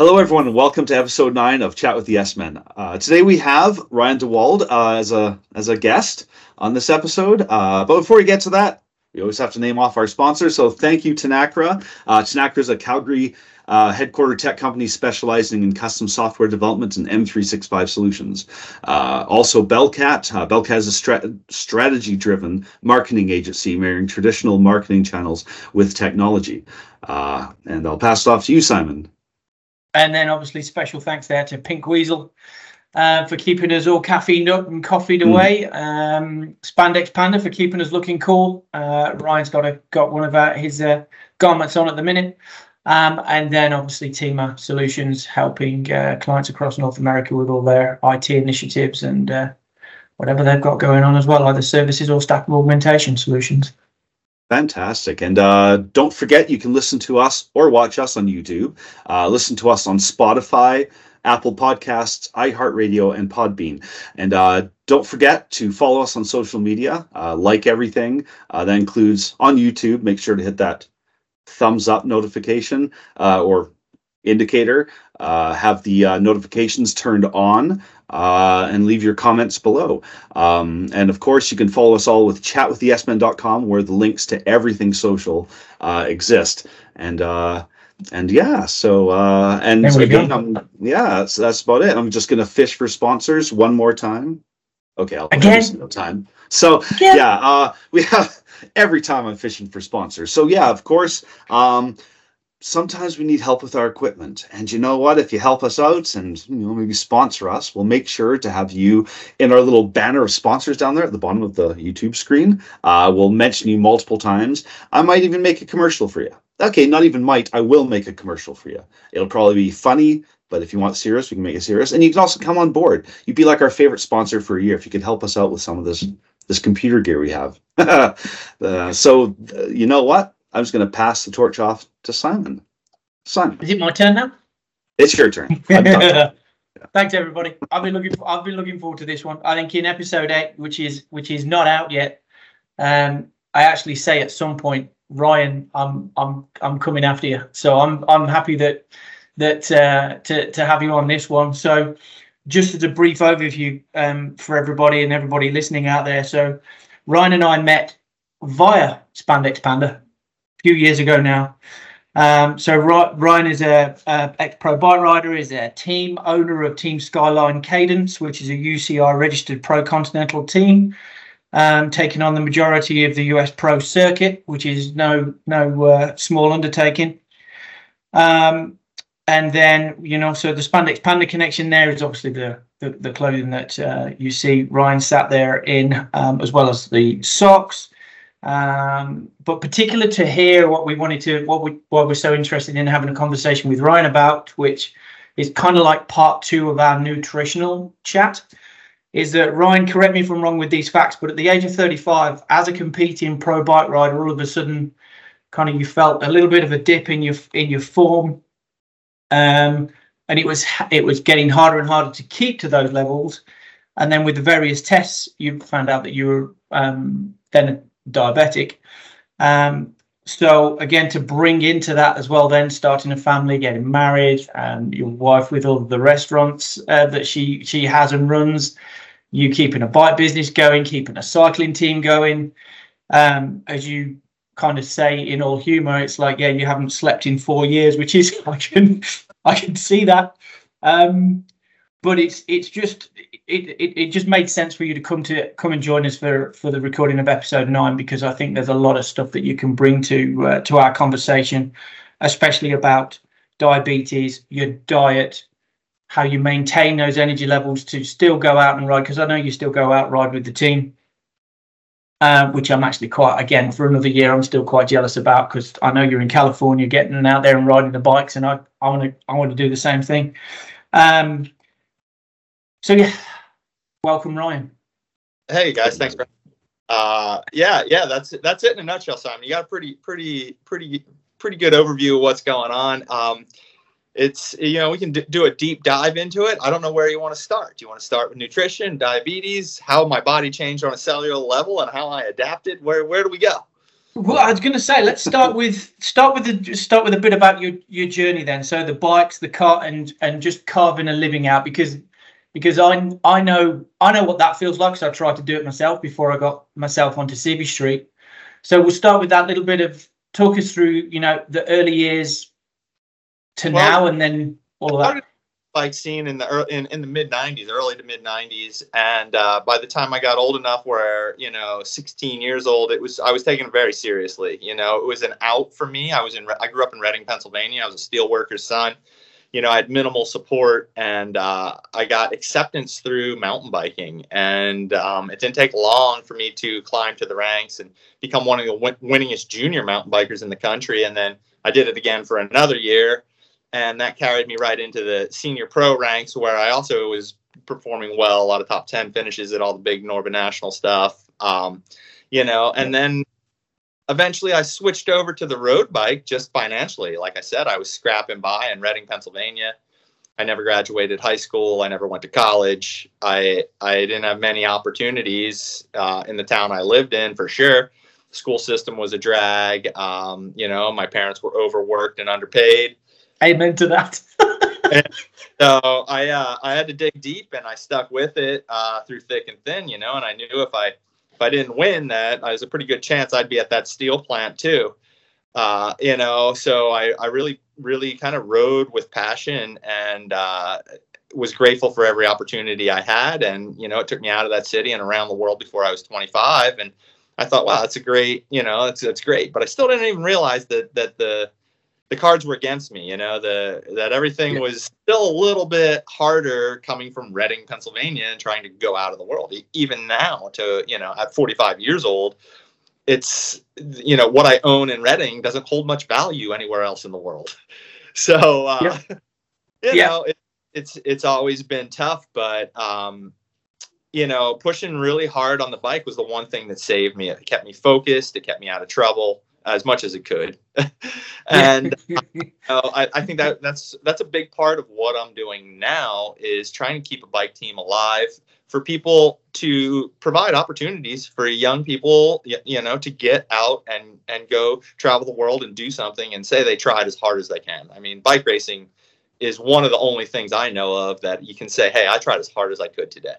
Hello, everyone, and welcome to episode nine of Chat with the Yes Men. Uh, today we have Ryan DeWald uh, as a as a guest on this episode. Uh, but before we get to that, we always have to name off our sponsor. So thank you, Tenacra. Uh, Tenacra is a Calgary uh, headquartered tech company specializing in custom software development and M365 solutions. Uh, also, Bellcat. Uh, Bellcat is a stra- strategy driven marketing agency marrying traditional marketing channels with technology. Uh, and I'll pass it off to you, Simon. And then obviously special thanks there to Pink Weasel uh, for keeping us all caffeined up and coffeeed Mm. away. Um, Spandex Panda for keeping us looking cool. Uh, Ryan's got a, got one of our, his uh, garments on at the minute. Um, and then obviously TEEMA Solutions helping uh, clients across North America with all their IT initiatives and uh, whatever they've got going on as well, either services or staff augmentation solutions. Fantastic. And uh, don't forget, you can listen to us or watch us on YouTube. Uh, listen to us on Spotify, Apple Podcasts, iHeartRadio, and Podbean. And uh, don't forget to follow us on social media, uh, like everything. Uh, that includes on YouTube. Make sure to hit that thumbs up notification uh, or indicator. Have the notifications turned on uh, and leave your comments below. Um, and of course, you can follow us all with chatwiththeyesmen.com where the links to everything social uh, exist. And uh, and yeah, so uh, and again, um, yeah, that's, that's about it. I'm just gonna fish for sponsors one more time. Okay, I'll Again? every single time. So Yeah. yeah, uh, we have every time I'm fishing for sponsors. So yeah, of course. Um, sometimes we need help with our equipment, and you know what? If you help us out and you know maybe sponsor us, we'll make sure to have you in our little banner of sponsors down there at the bottom of the YouTube screen. Uh, we'll mention you multiple times. I might even make a commercial for you. Okay, not even might. I will make a commercial for you. It'll probably be funny. But if you want serious, we can make it serious, and you can also come on board. You'd be like our favorite sponsor for a year if you could help us out with some of this this computer gear we have. uh, so uh, you know what? I'm just going to pass the torch off to Simon. Simon, Is it my turn now? it's your turn. I'm. Thanks everybody. I've been looking. For, I've been looking forward to this one. I think in episode eight, which is which is not out yet, um, I actually say at some point, Ryan, I'm I'm I'm coming after you. So I'm I'm happy that that uh, to to have you on this one. So just as a brief overview um, for everybody and everybody listening out there. So Ryan and I met via Spandex Panda a few years ago now. Um, so Ryan is a, a ex-pro bike rider, is a team owner of Team Skyline Cadence, which is a UCI registered pro continental team, um, taking on the majority of the US pro circuit, which is no no uh, small undertaking. Um, and then you know, so the Spandex Panda connection there is obviously the the, the clothing that uh, you see Ryan sat there in, um, as well as the socks. Um, but particular to here, what we wanted to, what we, what we're so interested in having a conversation with Ryan about, which is kind of like part two of our nutritional chat, is that Ryan, correct me if I'm wrong with these facts, but at the age of 35, as a competing pro bike rider, all of a sudden, kind of you felt a little bit of a dip in your in your form, um, and it was it was getting harder and harder to keep to those levels. And then with the various tests, you found out that you were um, then diabetic. Um, so again, to bring into that as well, then starting a family, getting married, and your wife with all the restaurants uh, that she she has and runs, you keeping a bike business going, keeping a cycling team going. Um, as you kind of say in all humor, it's like, yeah, you haven't slept in four years, which is I can I can see that. Um, but it's it's just it, it, it just made sense for you to come to come and join us for for the recording of episode nine because I think there's a lot of stuff that you can bring to uh, to our conversation, especially about diabetes, your diet, how you maintain those energy levels to still go out and ride. Because I know you still go out ride with the team, uh, which I'm actually quite again for another year. I'm still quite jealous about because I know you're in California getting out there and riding the bikes, and I I want to I want to do the same thing. Um, so yeah, welcome Ryan. Hey guys, thanks for. Uh, yeah, yeah, that's that's it in a nutshell, Simon. You got a pretty, pretty, pretty, pretty good overview of what's going on. Um, it's you know we can d- do a deep dive into it. I don't know where you want to start. Do you want to start with nutrition, diabetes, how my body changed on a cellular level, and how I adapted? Where where do we go? Well, I was going to say, let's start with start with the start with a bit about your your journey then. So the bikes, the car, and and just carving a living out because because I I know I know what that feels like. So I tried to do it myself before I got myself onto Civvy Street. So we'll start with that little bit of talk us through, you know, the early years to well, now, and then all of that. bike scene in the early, in, in the mid 90s early to mid 90s and uh, by the time i got old enough where you know 16 years old it was i was taken very seriously. You know it was an out for me. I was in i grew up in reading pennsylvania. I was a steel worker's son you know i had minimal support and uh, i got acceptance through mountain biking. And um, it didn't take long for me to climb to the ranks and become one of the win- winningest junior mountain bikers in the country. And then i did it again for another year. And that carried me right into the senior pro ranks where I also was performing well, a lot of top 10 finishes at all the big NORBA National stuff. Um, you know, and then eventually I switched over to the road bike just financially. Like I said, I was scrapping by in Reading, Pennsylvania. I never graduated high school. I never went to college. I I didn't have many opportunities uh, in the town I lived in for sure. The school system was a drag. Um, you know, my parents were overworked and underpaid. Amen to that. so I uh, I had to dig deep, and I stuck with it uh, through thick and thin, you know. And I knew if I if I didn't win that, I was a pretty good chance I'd be at that steel plant too. Uh, you know, so I I really really kind of rode with passion and uh, was grateful for every opportunity I had. And you know, it took me out of that city and around the world before I was 25. And I thought, wow, that's a great, you know, that's that's great. But I still didn't even realize that that the the cards were against me. You know, the that everything yeah. was still a little bit harder coming from Reading, Pennsylvania, and trying to go out of the world. Even now, to you know, at 45 years old, it's you know what I own in Reading doesn't hold much value anywhere else in the world. So uh, yeah. you yeah. know, it, it's it's always been tough, but um, you know, pushing really hard on the bike was the one thing that saved me. It kept me focused. It kept me out of trouble as much as it could. and uh, I, I, think that that's that's a big part of what I'm doing now is trying to keep a bike team alive for people to provide opportunities for young people, you know, to get out and and go travel the world and do something and say they tried as hard as they can. I mean, bike racing is one of the only things I know of that you can say, "Hey, I tried as hard as I could today."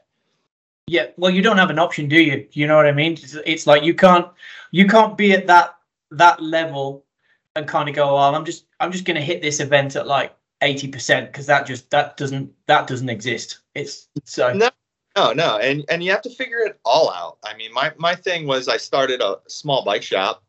Yeah, well, you don't have an option, do you? You know what I mean? It's, it's like you can't you can't be at that that level and kind of go, well, I'm just I'm just going to hit this event at like 80% because that just that doesn't that doesn't exist. It's so no, no, no, and and you have to figure it all out. I mean, my my thing was I started a small bike shop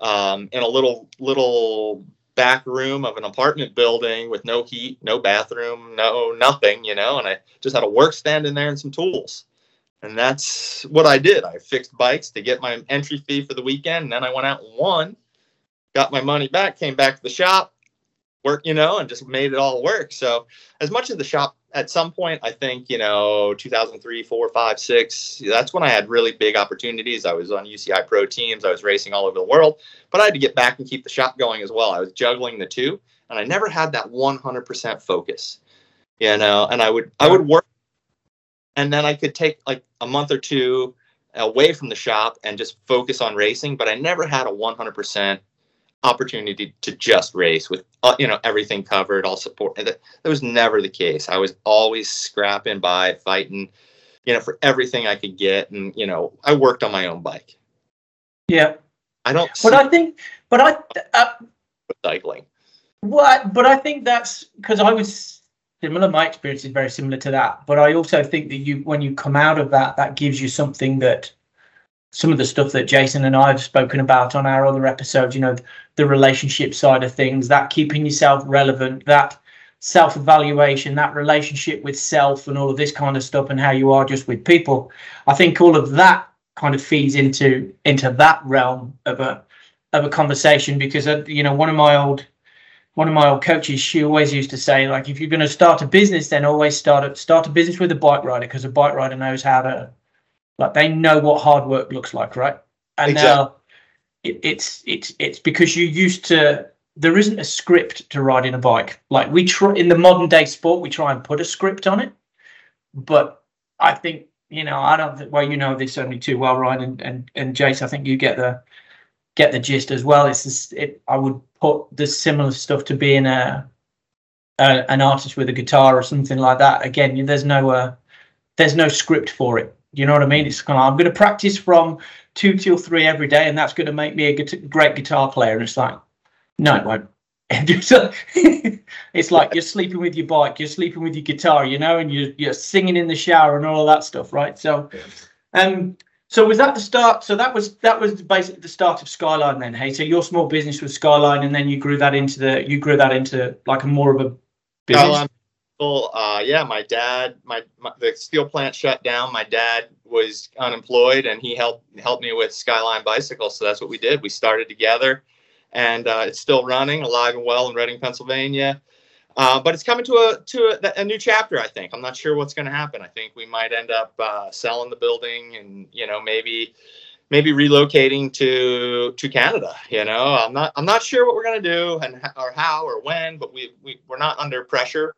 um, in a little little back room of an apartment building with no heat, no bathroom, no nothing, you know, and I just had a work stand in there and some tools. And that's what I did. I fixed bikes to get my entry fee for the weekend. And then I went out and won, got my money back, came back to the shop, worked, you know, and just made it all work. So, as much as the shop at some point, I think, you know, 2003, 4, 5, 6, that's when I had really big opportunities. I was on UCI pro teams, I was racing all over the world, but I had to get back and keep the shop going as well. I was juggling the two, and I never had that 100% focus, you know, and I would, I would work and then I could take like a month or two away from the shop and just focus on racing. But I never had a 100% opportunity to just race with uh, you know everything covered, all support. That, that was never the case. I was always scrapping by, fighting, you know, for everything I could get, and you know, I worked on my own bike. Yeah, I don't. But I think, but I. Uh, cycling. What? But I think that's because I was similar. My experience is very similar to that. But I also think that you, when you come out of that, that gives you something that some of the stuff that Jason and I have spoken about on our other episodes, you know, the relationship side of things, that keeping yourself relevant, that self evaluation, that relationship with self, and all of this kind of stuff, and how you are just with people. I think all of that kind of feeds into into that realm of a of a conversation because uh, you know one of my old one of my old coaches, she always used to say, like, if you're going to start a business, then always start a, start a business with a bike rider because a bike rider knows how to, like, they know what hard work looks like, right? And exactly. now it, it's it's it's because you used to. There isn't a script to riding a bike. Like we try in the modern day sport, we try and put a script on it, but I think you know I don't. Well, you know this only too well, Ryan and and, and Jace. I think you get the get the gist as well. It's just, it. I would put the similar stuff to being a, a an artist with a guitar or something like that. Again, there's no uh, there's no script for it. You know what I mean? It's kind of I'm going to practice from two till three every day, and that's going to make me a great guitar player. And it's like, no, it won't. it's like you're sleeping with your bike, you're sleeping with your guitar, you know, and you're you're singing in the shower and all of that stuff, right? So, um, so was that the start? So that was that was basically the start of Skyline then. Hey, so your small business was Skyline, and then you grew that into the you grew that into like a more of a business. Skyline, well, uh, yeah, my dad, my, my the steel plant shut down. My dad was unemployed, and he helped helped me with Skyline Bicycles. So that's what we did. We started together, and uh, it's still running, alive and well in Reading, Pennsylvania. Uh, but it's coming to a to a, a, new chapter. I think. I'm not sure what's going to happen. I think we might end up uh, selling the building, and you know maybe maybe relocating to to Canada. You know, I'm not I'm not sure what we're going to do and or how or when, but we, we we're not under pressure.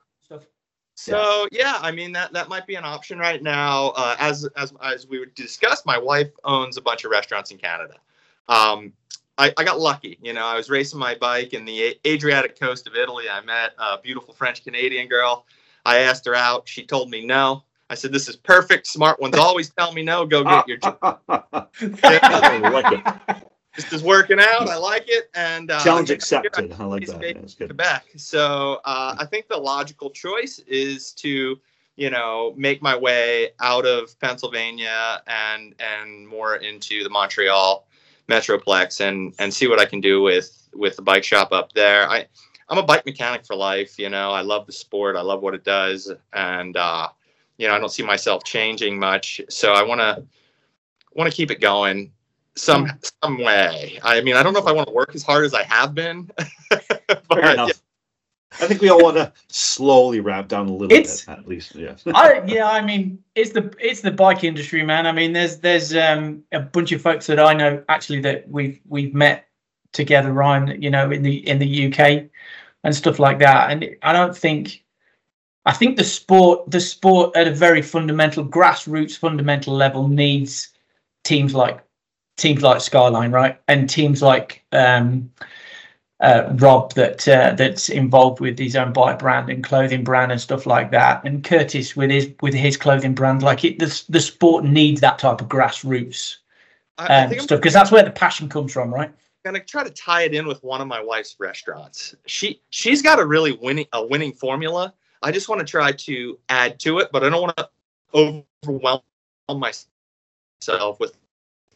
So yeah, I mean that that might be an option right now. Uh, as as as we discussed, my wife owns a bunch of restaurants in Canada. Um, I, I got lucky. You know, I was racing my bike in the Adriatic coast of Italy. I met a beautiful French Canadian girl. I asked her out. She told me no. I said, "This is perfect. Smart ones always tell me no. Go get your job." this is working out. I like it. And uh, challenge accepted. I like that. That's good. Quebec. So uh, I think the logical choice is to, you know, make my way out of Pennsylvania and and more into the Montreal metroplex and and see what I can do with with the bike shop up there. I I'm a bike mechanic for life. You know, I love the sport. I love what it does, and uh, you know, I don't see myself changing much. So I want to want to keep it going some some way. I mean, I don't know if I want to work as hard as I have been. but. Yeah. I think we all want to slowly wrap down a little it's, bit, at least. Yeah. I, yeah, I mean, it's the it's the bike industry, man. I mean, there's there's um, a bunch of folks that I know actually that we've we've met together, Ryan. You know, in the in the UK and stuff like that. And I don't think, I think the sport the sport at a very fundamental grassroots fundamental level needs teams like teams like Skyline, right, and teams like um, uh, Rob that uh, that's involved with his own bike brand and clothing brand and stuff like that, and Curtis with his with his clothing brand. Like it, the the sport needs that type of grassroots um, stuff because that's where the passion comes from, right? I'm gonna try to tie it in with one of my wife's restaurants. She she's got a really winning a winning formula. I just want to try to add to it, but I don't want to overwhelm myself with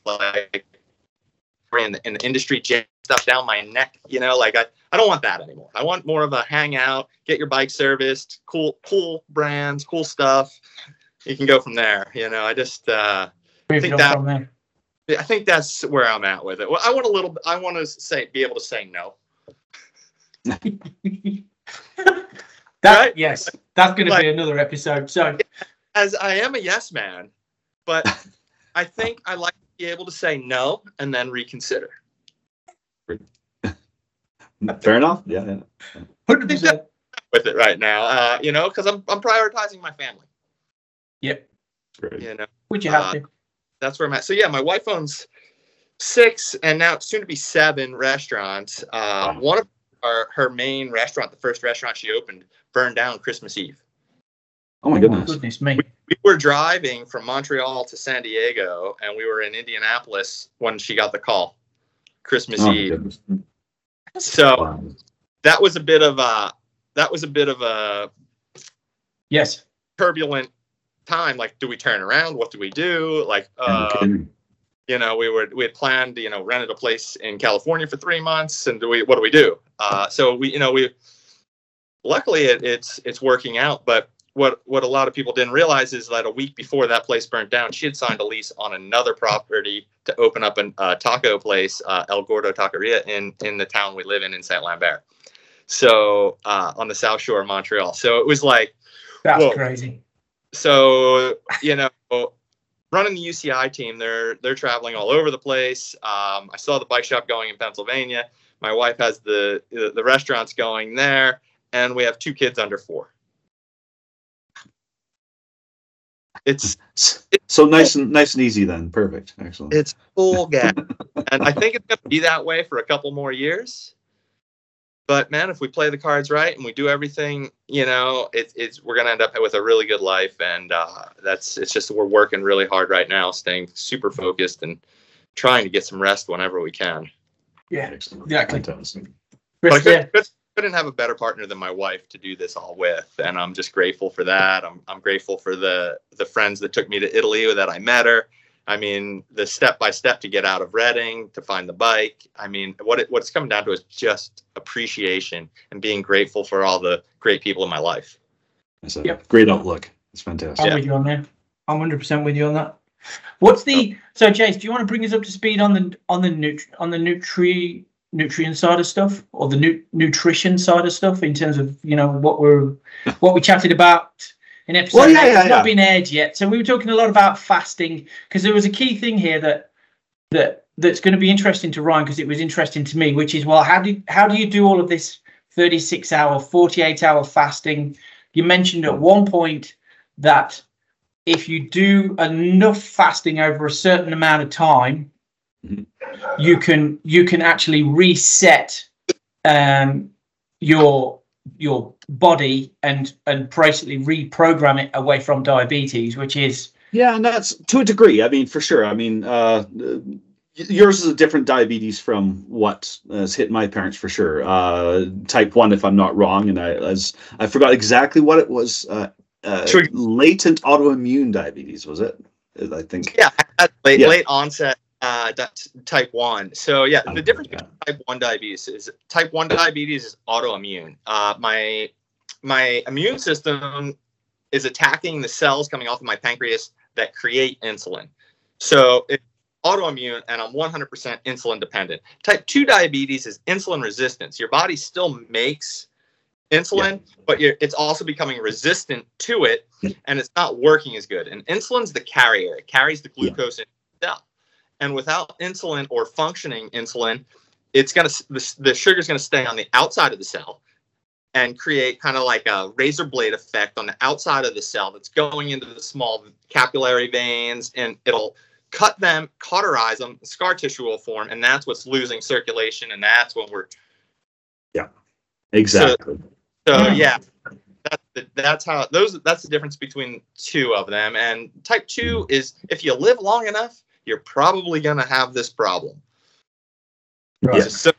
like in the, the industry jam stuff down my neck you know like I, I don't want that anymore i want more of a hangout get your bike serviced cool cool brands cool stuff you can go from there you know i just uh I think that I think that's where I'm at with it. Well, I want a little. I want to say, be able to say no. that right? yes, that's going to be another episode. So, as I am a yes man, but I think I like be able to say no and then reconsider. Fair enough. Yeah. yeah. Hundred percent with it right now. Uh, you know, because I'm I'm prioritizing my family. Yep. Great. You know, would you have uh, to? That's where I'm at. So yeah, my wife owns six and now soon to be seven restaurants. Uh, wow. One of our, her main restaurant, the first restaurant she opened, burned down Christmas Eve. Oh my goodness! Goodness me. We, we were driving from Montreal to San Diego, and we were in Indianapolis when she got the call, Christmas oh, Eve. So wow. that was a bit of a that was a bit of a yes turbulent time. Like, do we turn around? What do we do? Like, uh, you know, we were we had planned, you know, rented a place in California for three months, and do we what do we do? Uh, so we, you know, we luckily it, it's it's working out, but what what a lot of people didn't realize is that a week before that place burnt down, she had signed a lease on another property to open up a uh, taco place, uh, El Gordo Taqueria, in in the town we live in in Saint Lambert. So uh, on the south shore of Montreal. So it was like that's whoa. crazy. So you know, running the UCI team, they're they're traveling all over the place. Um, I saw the bike shop going in Pennsylvania. My wife has the the, the restaurants going there, and we have two kids under four it's so nice and nice and easy then. Perfect. Excellent. it's full gas, and I think it's going to be that way for a couple more years. But man, if we play the cards right and we do everything, you know, it's it's we're going to end up with a really good life, and uh, that's it's just we're working really hard right now, staying super focused and trying to get some rest whenever we can. Yeah, Excellent. exactly. Fantastic. But I Chris, yeah. couldn't, couldn't have a better partner than my wife to do this all with, and I'm just grateful for that. I'm I'm grateful for the the friends that took me to Italy or that I met her. I mean, the step by step to get out of Reading to find the bike. I mean, what it what it's coming down to is just appreciation and being grateful for all the great people in my life. That's a Yep. great outlook. It's fantastic. I'm Yeah. with you on there. I'm 100 percent with you on that. What's the so, Jace? Do you want to bring us up to speed on the on the nut on the nutri nutrient side of stuff or the nu- nutrition side of stuff in terms of you know what we're what we chatted about in episode Well, yeah, yeah, It's not been aired yet, so we were talking a lot about fasting because there was a key thing here that that that's going to be interesting to Ryan because it was interesting to me, which is well, how do how do you do all of this 36 hour, 48 hour fasting? You mentioned at one point that if you do enough fasting over a certain amount of time. You can you can actually reset um, your your body and and basically reprogram it away from diabetes, which is Yeah, and that's to a degree. I mean, for sure. I mean, uh, yours is a different diabetes from what has hit my parents for sure. Uh, type one, if I'm not wrong, and I as I forgot exactly what it was. Uh, uh, latent autoimmune diabetes was it? I think. Yeah, late Yeah. late onset uh, type one. So yeah, the difference between type one diabetes is type one diabetes is autoimmune. Uh, my my immune system is attacking the cells coming off of my pancreas that create insulin. So it's autoimmune, and I'm 100% insulin dependent. Type two diabetes is insulin resistance. Your body still makes insulin, but you're, it's also becoming resistant to it, and it's not working as good. And insulin's the carrier; it carries the Yeah. glucose in the cell. And without insulin or functioning insulin, it's gonna the, the sugar's gonna stay on the outside of the cell and create kind of like a razor blade effect on the outside of the cell that's going into the small capillary veins, and it'll cut them, cauterize them, scar tissue will form, and that's what's losing circulation, and that's what we're yeah, Exactly. so Mm. yeah, that's the, that's how those that's the difference between two of them. And type two is if you live long enough, you're probably gonna have this problem. Right. It's so-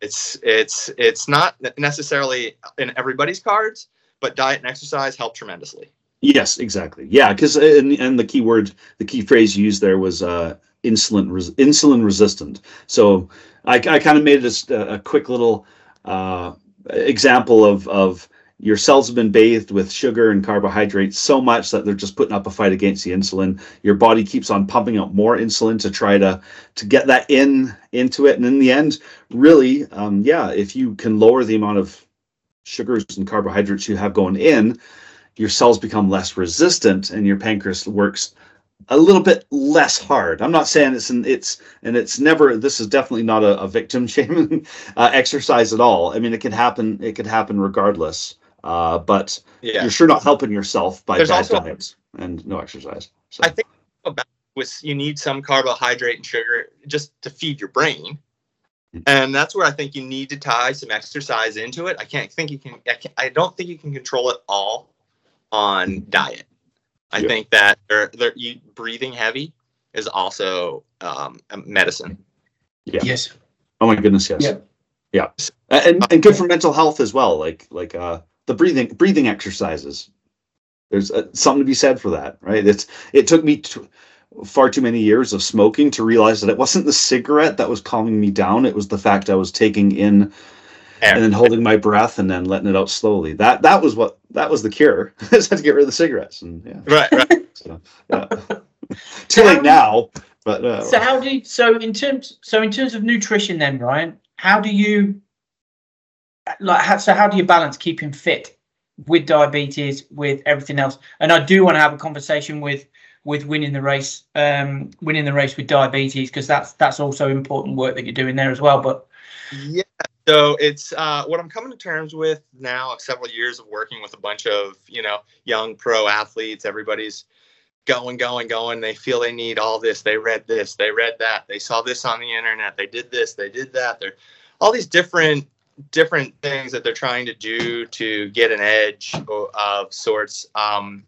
it's it's it's not necessarily in everybody's cards, but diet and exercise help tremendously. Yes, exactly. Yeah, because and, and the key word, the key phrase used there was uh, insulin res- insulin resistant. So I, I kind of made this uh, a quick little uh, example of of your cells have been bathed with sugar and carbohydrates so much that they're just putting up a fight against the insulin. Your body keeps on pumping out more insulin to try to to get that in into it, and in the end, really, um, yeah, if you can lower the amount of sugars and carbohydrates you have going in your cells become less resistant and your pancreas works a little bit less hard. I'm not saying it's an it's and it's never this is definitely not a, a victim shaming uh, exercise at all. I mean it can happen it could happen regardless. Uh, but Yeah, you're sure not helping yourself by There's bad also- diets and no exercise. So I think about with you need some carbohydrate and sugar just to feed your brain. And that's where I think you need to tie some exercise into it. I can't think you can. I, can't, I don't think you can control it all on diet. I Yeah. think that there, there, you breathing heavy is also um, a medicine. Yeah. yes, oh my goodness, yes. Yeah. Yeah. And and good for mental health as well. Like like uh the breathing breathing exercises. There's uh, something to be said for that, right? It's it took me t- far too many years of smoking to realize that it wasn't the cigarette that was calming me down. It was the fact I was taking in Air. and then holding my breath and then letting it out slowly. That that was what that was the cure. Is had to get rid of the cigarettes and yeah. Right, right. So, yeah. Too late now, but uh, So how do you, so in terms so in terms of nutrition then, Ryan, how do you like so how do you balance keeping fit with diabetes with everything else? And I do want to have a conversation with with winning the race, um, winning the race with diabetes because that's that's also important work that you're doing there as well. But Yeah. So it's uh, what I'm coming to terms with now. Several years of working with a bunch of you know young pro athletes. Everybody's going, going, going. They feel they need all this. They read this, they read that, they saw this on the internet, they did this, they did that. They're all these different different things that they're trying to do to get an edge of sorts. Um,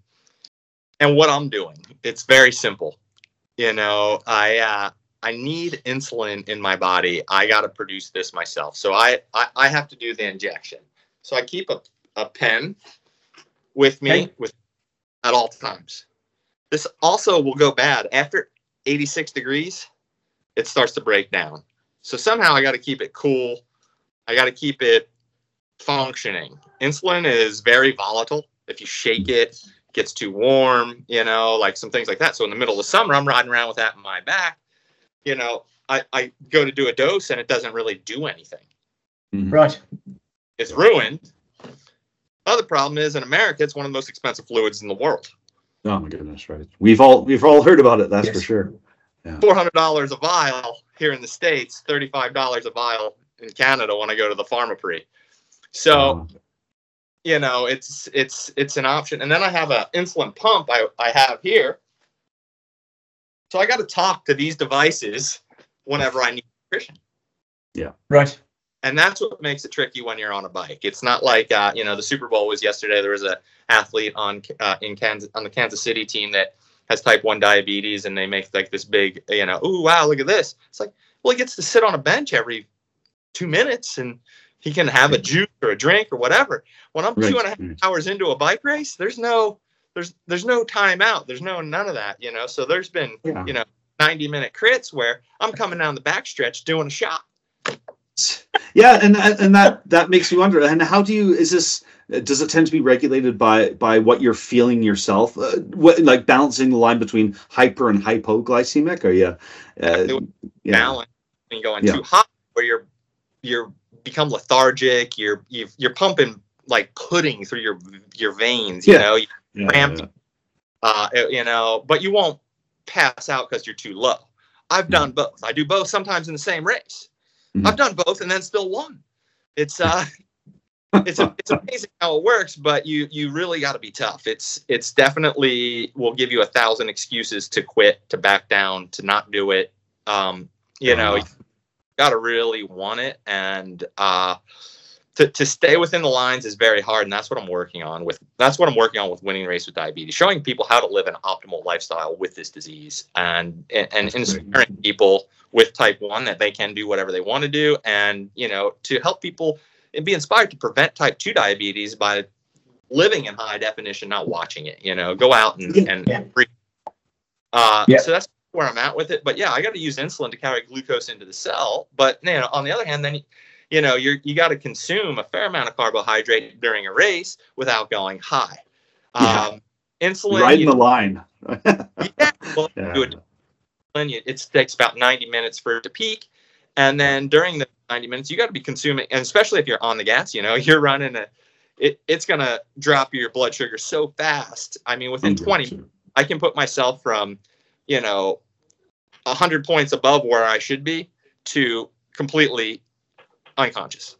and what I'm doing, it's very simple. You know, I uh, I need insulin in my body. I got to produce this myself. So I, I I have to do the injection. So I keep a, a pen with me with at all times. This also will go bad after 86 degrees. It starts to break down. So somehow I got to keep it cool. I got to keep it functioning. Insulin is very volatile. If you shake it, it gets too warm, you know, like some things like that. So in the middle of the summer, I'm riding around with that in my back. You know, I, I go to do a dose and it doesn't really do anything. Mm-hmm. Right. It's ruined. Other problem is in America, it's one of the most expensive fluids in the world. Oh my goodness, right. We've all we've all heard about it, that's for Yes. sure. Four hundred dollars a vial here in the states, thirty-five dollars a vial in Canada when I go to the Pharmaprix. So Um, you know it's it's it's an option. And then i have an insulin pump i, I have here. So i got to talk to these devices whenever i need nutrition. Yeah. Right. and that's what makes it tricky when you're on a bike. It's not like uh, you know the super bowl was yesterday. There was a athlete on uh, in kansas on the kansas city team that has type 1 diabetes and they make like this big you know ooh wow look at this. It's like well he gets to sit on a bench every two minutes and he can have a juice or a drink or whatever when i'm right, two and a half hours into a bike race there's no there's there's no timeout there's no none of that you know so there's been Yeah. you know 90 minute crits where i'm coming down the backstretch doing a shot Yeah, and and that that makes me wonder. And how do you is this? Does it tend to be regulated by by what you're feeling yourself? Uh, what like balancing the line between hyper and hypoglycemic? Are you? Uh, yeah. balance and going Yeah. too hot where you're you're become lethargic you're you've, you're pumping like pudding through your your veins you Yeah. know? You, Yeah, cramped. yeah, uh you know but you won't pass out because you're too low. I've done both. I do both sometimes in the same race. Mhm. i've done both and then still won. It's uh it's it's amazing how it works but you you really got to be tough. It's it's definitely will give you a thousand excuses to quit to back down to not do it. Um you know Uh, got to really want it and uh to, to stay within the lines is very hard and that's what i'm working on with that's what i'm working on with winning race with diabetes showing people how to live an optimal lifestyle with this disease and and, and inspiring people with type 1 that they can do whatever they want to do and you know to help people and be inspired to prevent type 2 diabetes by living in high definition not watching it you know go out and and yeah. breathe. uh Yeah. so that's where i'm at with it but yeah i got to use insulin to carry glucose into the cell but you know on the other hand then you know you're you got to consume a fair amount of carbohydrate during a race without going high Yeah. um insulin riding you, the line. yeah, well, Yeah. it it takes about 90 minutes for it to peak and then during the 90 minutes you got to be consuming and especially if you're on the gas you know you're running a it, it's going to drop your blood sugar so fast i mean within 20 i can put myself from you know 100 points above where i should be to completely unconscious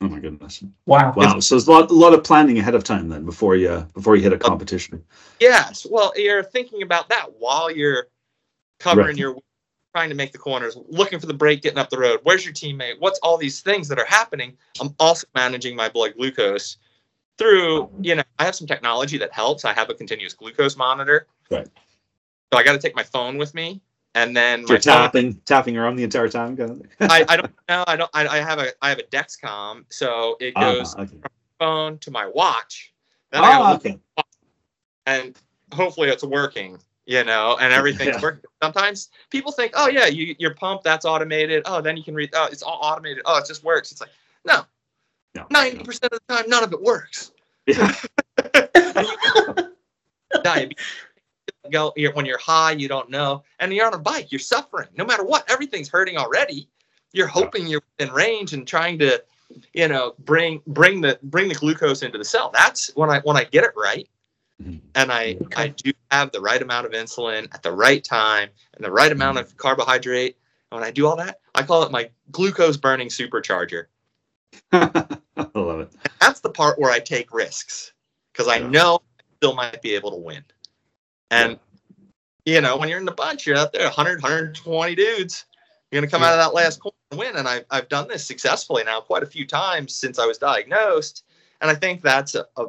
Oh my goodness! Wow. Wow. So there's a lot, a lot of planning ahead of time then before you before you hit a uh, competition. yes well you're thinking about that while you're covering Right. your trying to make the corners looking for the break getting up the road where's your teammate what's all these things that are happening i'm also managing my blood glucose through you know i have some technology that helps i have a continuous glucose monitor Right. so i got to take my phone with me and then You're phone, tapping tapping around the entire time. Kind of thing. I, I don't know i don't I, I have a i have a dexcom so it Ah, goes okay. phone to my watch then Ah, okay. and hopefully it's working you know and everything's Yeah. working sometimes people think oh yeah you your pump that's automated oh then you can read oh it's all automated oh it just works it's like no No. 90% of the time none of it works Yeah. diabetes go you're, when you're high you don't know. And you're on a bike you're suffering. No matter what everything's hurting already. You're hoping you're in range and trying to you know bring bring the bring the glucose into the cell. That's when i when i get it right. Mhm. and i Okay. i do have the right amount of insulin at the right time and the right amount of carbohydrate. And when i do all that i call it my glucose burning supercharger. I love it. that's the part where I take risks because I know I still might be able to win. And you know, when you're in the bunch, you're out there 100, 120 dudes. You're going to come out of that last corner and win. And I, I've done this successfully now quite a few times since I was diagnosed. And I think that's a, a,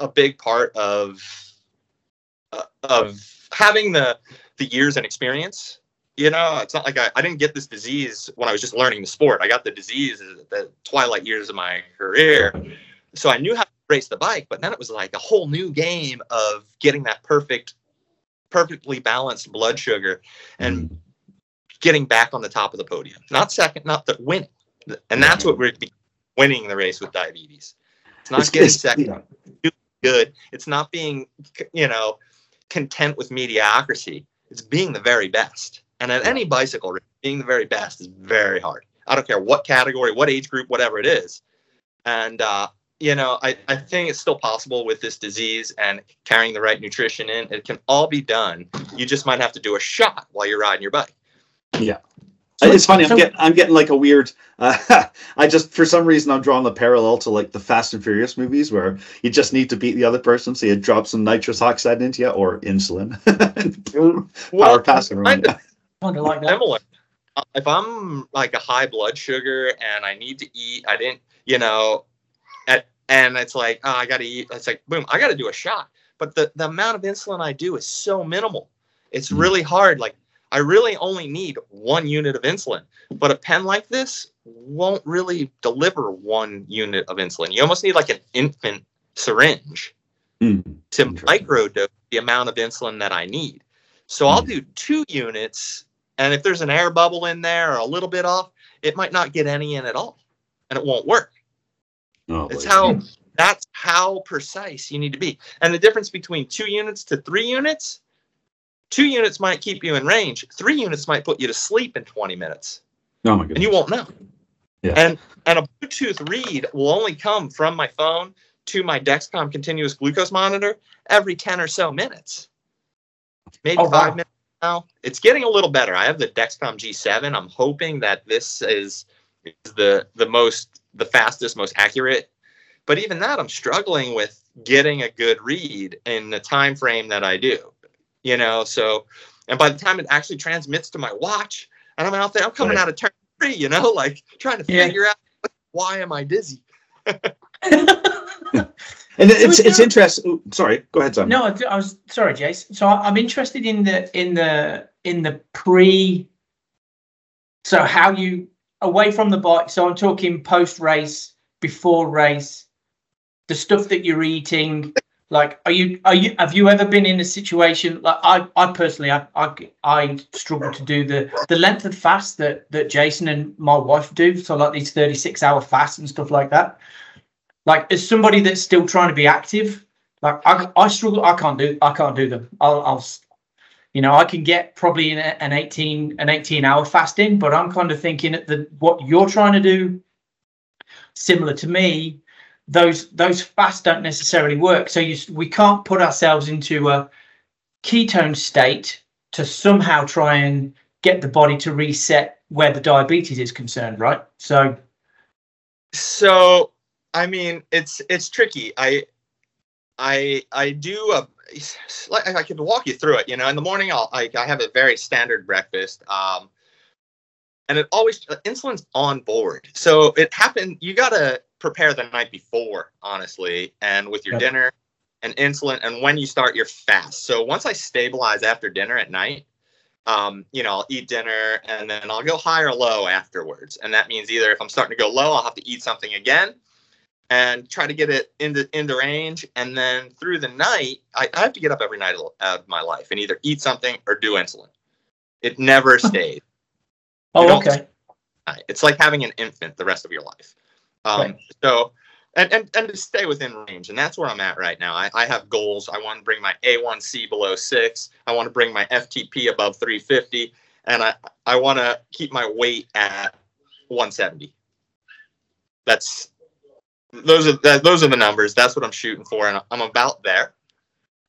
a big part of, uh, of having the, the years and experience. You know, it's not like I, I didn't get this disease when I was just learning the sport. I got the disease at the twilight years of my career. So I knew how to race the bike, but then it was like a whole new game of getting that perfect, perfectly balanced blood sugar and mm. getting back on the top of the podium. Not second, not the winning. And that's what we're winning the race with diabetes. It's not it's, getting it's, second, yeah. good. It's not being, you know, content with mediocrity. It's being the very best. And at any bicycle, being the very best is very hard. I don't care what category, what age group, whatever it is. And, uh, you know, I, I think it's still possible with this disease and carrying the right nutrition in. It can all be done. You just might have to do a shot while you're riding your bike. Yeah. it's funny. I'm getting I'm getting like a weird. Uh, I just for some reason I'm drawing the parallel to like the Fast and Furious movies where you just need to beat the other person, so you drop some nitrous oxide into you or insulin, well, power passing around. Kind of like that. Similar. Uh, if I'm like a high blood sugar and I need to eat, I didn't, you know, at, and it's like, oh, I got to eat. It's like, boom, I got to do a shot. But the, the amount of insulin I do is so minimal. It's mm. really hard. Like, I really only need one unit of insulin. But a pen like this won't really deliver one unit of insulin. You almost need like an infant syringe mm. to microdose the amount of insulin that I need. So mm. I'll do two units and if there's an air bubble in there or a little bit off, it might not get any in at all and it won't work. Oh, it's how that's how precise you need to be. And the difference between two units to three units, two units might keep you in range, three units might put you to sleep in 20 minutes. Oh my goodness. And you won't know. Yeah. And and a Bluetooth read will only come from my phone to my Dexcom continuous glucose monitor every 10 or so minutes. Maybe oh, five wow. minutes now. It's getting a little better. I have the Dexcom G7. I'm hoping that this is, is the the most the fastest, most accurate. But even that, I'm struggling with getting a good read in the time frame that I do. You know, so and by the time it actually transmits to my watch, and I'm out there, I'm coming right. out of turn three. You know, like trying to figure yeah. out why am I dizzy. And it's it's interesting. Sorry, go ahead, Sam. No, I was sorry, Jace. So I'm interested in the in the in the pre. So how you away from the bike? So I'm talking post race, before race, the stuff that you're eating. Like, are you are you have you ever been in a situation like I I personally I I, I struggle to do the the length of fast that that Jason and my wife do. So like these 36 hour fasts and stuff like that like as somebody that's still trying to be active like i, I struggle i can't do i can't do them i'll, I'll you know i can get probably an, an 18 an 18 hour fasting but i'm kind of thinking that what you're trying to do similar to me those those fasts don't necessarily work so you we can't put ourselves into a ketone state to somehow try and get the body to reset where the diabetes is concerned right so so I mean, it's it's tricky. I I I do a like I could walk you through it. You know, in the morning I'll I, I have a very standard breakfast. Um, and it always uh, insulin's on board. So it happened. You gotta prepare the night before, honestly, and with your yep. dinner and insulin, and when you start your fast. So once I stabilize after dinner at night, um, you know, I'll eat dinner and then I'll go high or low afterwards. And that means either if I'm starting to go low, I'll have to eat something again, and try to get it into into range. And then through the night, I, I have to get up every night out of my life and either eat something or do insulin. It never stays. oh, okay. It's like having an infant the rest of your life. Um, right. So, and, and and to stay within range, and that's where I'm at right now. I, I have goals. I want to bring my A1C below six. I want to bring my FTP above 350, and I I want to keep my weight at 170. That's those are that, those are the numbers. That's what I'm shooting for, and I'm about there.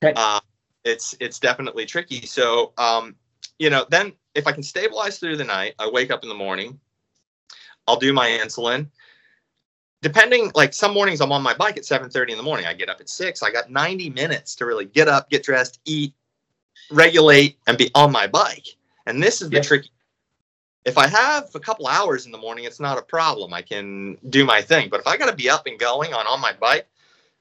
Okay. Uh, it's it's definitely tricky. So, um, you know, then if I can stabilize through the night, I wake up in the morning. I'll do my insulin. Depending, like some mornings I'm on my bike at 7:30 in the morning. I get up at six. I got 90 minutes to really get up, get dressed, eat, regulate and be on my bike. And this is the Yep. tricky. If I have a couple hours in the morning, it's not a problem. I can do my thing. But if I got to be up and going on on my bike,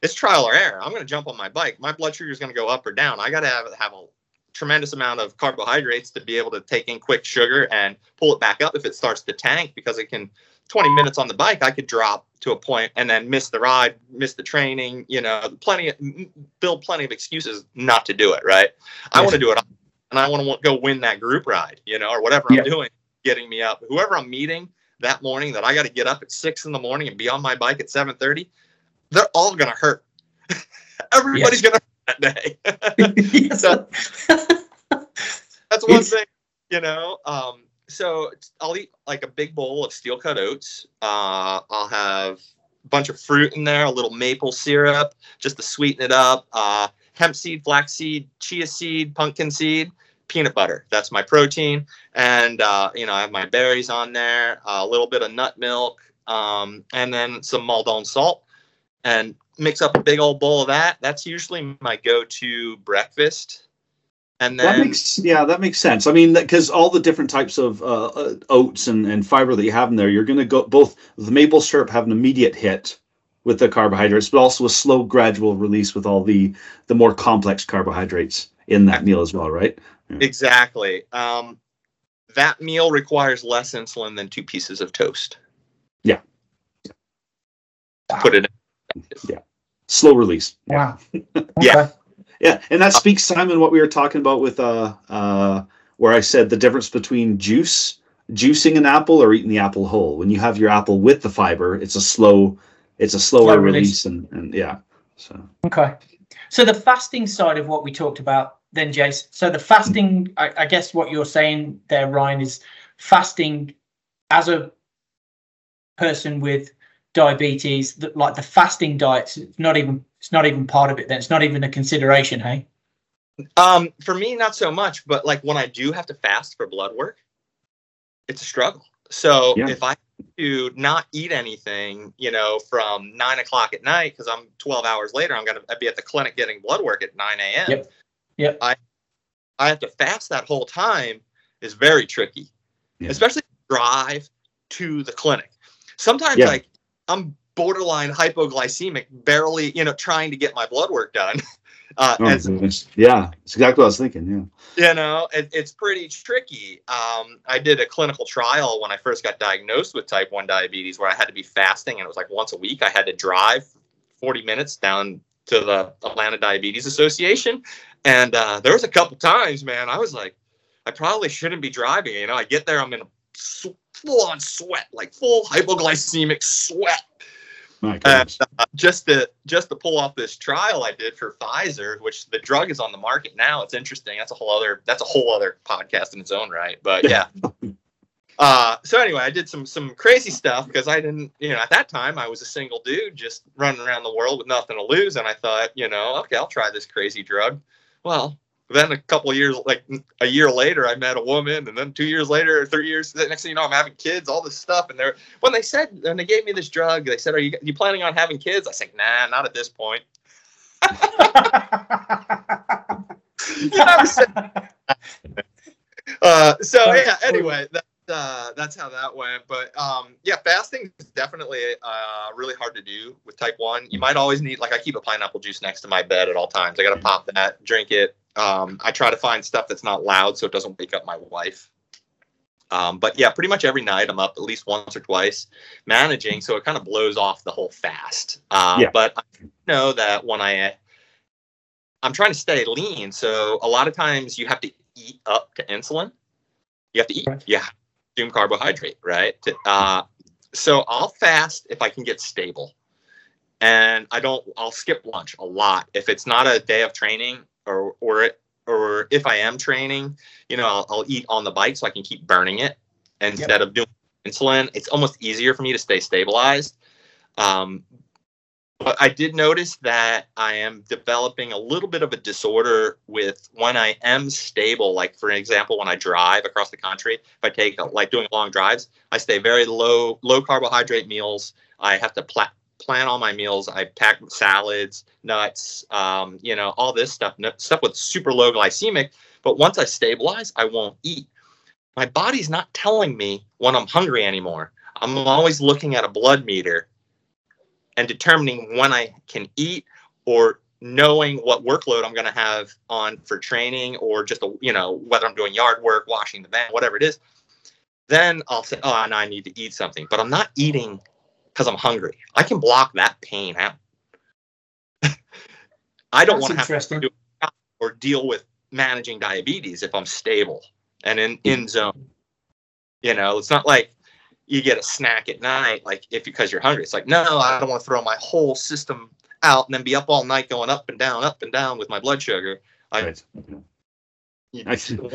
it's trial or error. I'm going to jump on my bike. My blood sugar is going to go up or down. I got to have have a tremendous amount of carbohydrates to be able to take in quick sugar and pull it back up if it starts to tank because it can 20 minutes on the bike i could drop to a point and then miss the ride miss the training you know plenty of build plenty of excuses not to do it right i want to do it and i want to go win that group ride you know or whatever Yeah. i'm doing getting me up whoever i'm meeting that morning that i got to get up at six in the morning and be on my bike at 7.30 they're all gonna hurt everybody's gonna hurt that day So- that's one thing, you know. Um, so I'll eat like a big bowl of steel cut oats. Uh, I'll have a bunch of fruit in there, a little maple syrup just to sweeten it up. Uh, hemp seed, flax seed, chia seed, pumpkin seed, peanut butter. That's my protein, and uh, you know I have my berries on there, a little bit of nut milk, um, and then some Maldon salt, and mix up a big old bowl of that. That's usually my go-to breakfast. And then That makes yeah, that makes sense. I mean, because all the different types of uh, uh, oats and, and fiber that you have in there, you're going to go both the maple syrup have an immediate hit with the carbohydrates, but also a slow, gradual release with all the the more complex carbohydrates in that meal as well, right? Exactly. Um, that meal requires less insulin than two pieces of toast. Yeah. To Put it. In. Yeah. Slow release. wow. Yeah. Okay. Yeah, and that speaks, Simon, what we were talking about with uh uh where I said the difference between juice, juicing an apple or eating the apple whole. When you have your apple with the fiber, it's a slow, it's a slower Slow release, release. and and yeah. So Okay. So the fasting side of what we talked about then, Jace. So the fasting, I, I guess what you're saying there, Ryan, is fasting as a person with diabetes, that like the fasting diets, it's not even it's not even part of it. Then it's not even a consideration. Hey. Um, for me, not so much, but like when I do have to fast for blood work, it's a struggle. So Yeah. if I do not eat anything, you know, from nine o'clock at night, because I'm 12 hours later, I'm going to be at the clinic getting blood work at 9 a.m. Yep. Yep. I, I have to fast that whole time is very tricky, Yeah. especially drive to the clinic. Sometimes Yeah. like I'm borderline hypoglycemic, barely, you know, trying to get my blood work done. Uh, oh, as goodness. yeah, it's exactly what I was thinking. Yeah. you know it, it's pretty tricky um, i did a clinical trial when i first got diagnosed with type 1 diabetes where i had to be fasting and it was like once a week i had to drive 40 minutes down to the atlanta diabetes association and uh, there was a couple times man i was like i probably shouldn't be driving you know i get there i'm in a full on sweat like full hypoglycemic sweat and uh, just to just to pull off this trial I did for Pfizer, which the drug is on the market now. It's interesting. That's a whole other that's a whole other podcast in its own right. But yeah. uh, so anyway, I did some some crazy stuff because I didn't, you know, at that time I was a single dude just running around the world with nothing to lose, and I thought, you know, okay, I'll try this crazy drug. Well, then a couple of years, like a year later, I met a woman, and then two years later, three years, the next thing you know, I'm having kids, all this stuff, and they're when they said when they gave me this drug, they said, "Are you you planning on having kids?" I said, "Nah, not at this point." You never said- uh, so yeah. Anyway, that, uh, that's how that went. But um, yeah, fasting is definitely uh, really hard to do with type one. You might always need like I keep a pineapple juice next to my bed at all times. I got to pop that, drink it. Um, I try to find stuff that's not loud so it doesn't wake up my wife. Um, but yeah, pretty much every night I'm up at least once or twice managing, so it kind of blows off the whole fast. Uh, Yeah. But I know that when I I'm trying to stay lean, so a lot of times you have to eat up to insulin. You have to eat, yeah, consume carbohydrate, right? Uh, so I'll fast if I can get stable, and I don't. I'll skip lunch a lot if it's not a day of training, or or it, or if I am training, you know, I'll, I'll eat on the bike so I can keep burning it instead of doing insulin. It's almost easier for me to stay stabilized. Um, but I did notice that I am developing a little bit of a disorder with when I am stable. Like for example, when I drive across the country, if I take like doing long drives, I stay very low low carbohydrate meals. I have to pla- plan all my meals. I pack salads, nuts, um, you know, all this stuff, stuff with super low glycemic. But once I stabilize, I won't eat. My body's not telling me when I'm hungry anymore. I'm always looking at a blood meter and determining when I can eat or knowing what workload I'm going to have on for training or just a, you know whether I'm doing yard work, washing the van, whatever it is. Then I'll say, oh, now I need to eat something, but I'm not eating because I'm hungry. I can block that pain out. I don't want to have to do or deal with managing diabetes if I'm stable and in in zone. You know, it's not like you get a snack at night, like if because you're hungry. It's like, no, I don't want to throw my whole system out and then be up all night going up and down, up and down with my blood sugar. I, right. I,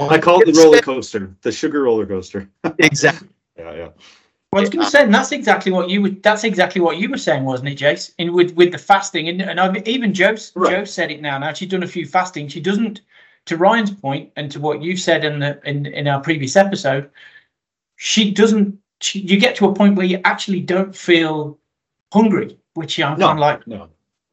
I call it the roller coaster, the sugar roller coaster. exactly. Yeah, yeah. Well, I was going to say, and that's exactly what you would. That's exactly what you were saying, wasn't it, Jace? In with with the fasting, and and I've, even Joe right. Joe said it now. Now she's done a few fasting. She doesn't, to Ryan's point, and to what you've said in the in in our previous episode, she doesn't. She, you get to a point where you actually don't feel hungry, which I'm no, kind of like. No.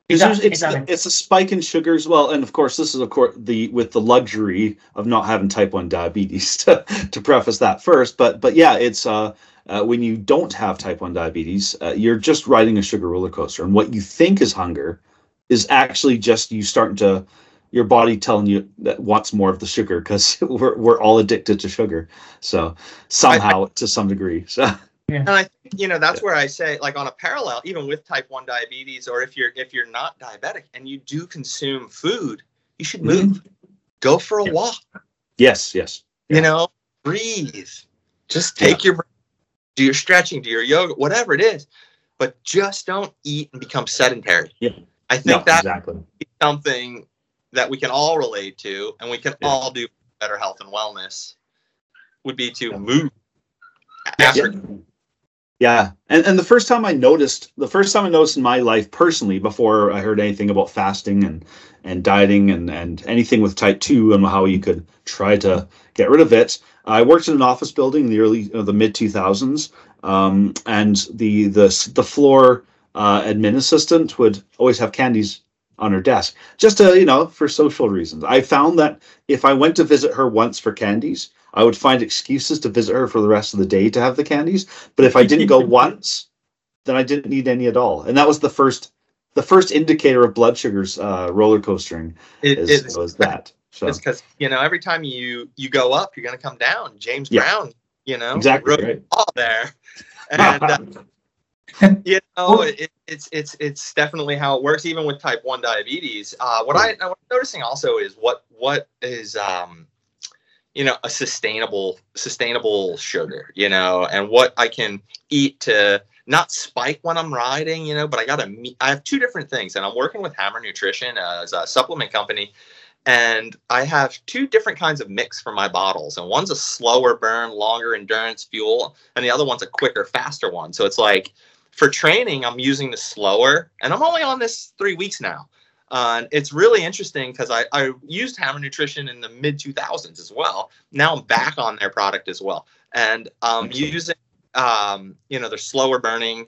That, it's, it's a spike in sugar as well, and of course, this is of course the with the luxury of not having type one diabetes to, to preface that first. But but yeah, it's uh, uh, when you don't have type 1 diabetes, uh, you're just riding a sugar roller coaster. And what you think is hunger is actually just you starting to, your body telling you that wants more of the sugar because we're, we're all addicted to sugar. So somehow I, I, to some degree. So. Yeah. And I think you know that's yeah. where I say like on a parallel, even with type one diabetes, or if you're if you're not diabetic and you do consume food, you should move, mm-hmm. go for a yeah. walk. Yes, yes. You know, breathe. Just take your do your stretching, do your yoga, whatever it is, but just don't eat and become sedentary. Yeah. I think no, that's exactly. something that we can all relate to and we can yeah. all do better health and wellness would be to move. Yeah. yeah. And and the first time I noticed the first time I noticed in my life personally before I heard anything about fasting and and dieting and and anything with type 2 and how you could try to get rid of it I worked in an office building in the early, uh, the mid 2000s, um, and the the the floor uh, admin assistant would always have candies on her desk, just to you know for social reasons. I found that if I went to visit her once for candies, I would find excuses to visit her for the rest of the day to have the candies. But if I didn't go once, then I didn't need any at all, and that was the first the first indicator of blood sugars uh, roller coastering it, is, was that. So. It's because you know every time you you go up, you're going to come down. James yeah. Brown, you know, exactly wrote right. all there, and uh, you know it, it's it's it's definitely how it works. Even with type one diabetes, uh, what I what I'm noticing also is what what is um you know a sustainable sustainable sugar, you know, and what I can eat to not spike when I'm riding, you know, but I got to I have two different things, and I'm working with Hammer Nutrition as a supplement company and I have two different kinds of mix for my bottles. And one's a slower burn, longer endurance fuel, and the other one's a quicker, faster one. So it's like for training, I'm using the slower, and I'm only on this three weeks now. Uh, and it's really interesting because I, I used Hammer Nutrition in the mid 2000s as well. Now I'm back on their product as well. And I'm um, using, um, you know, their slower burning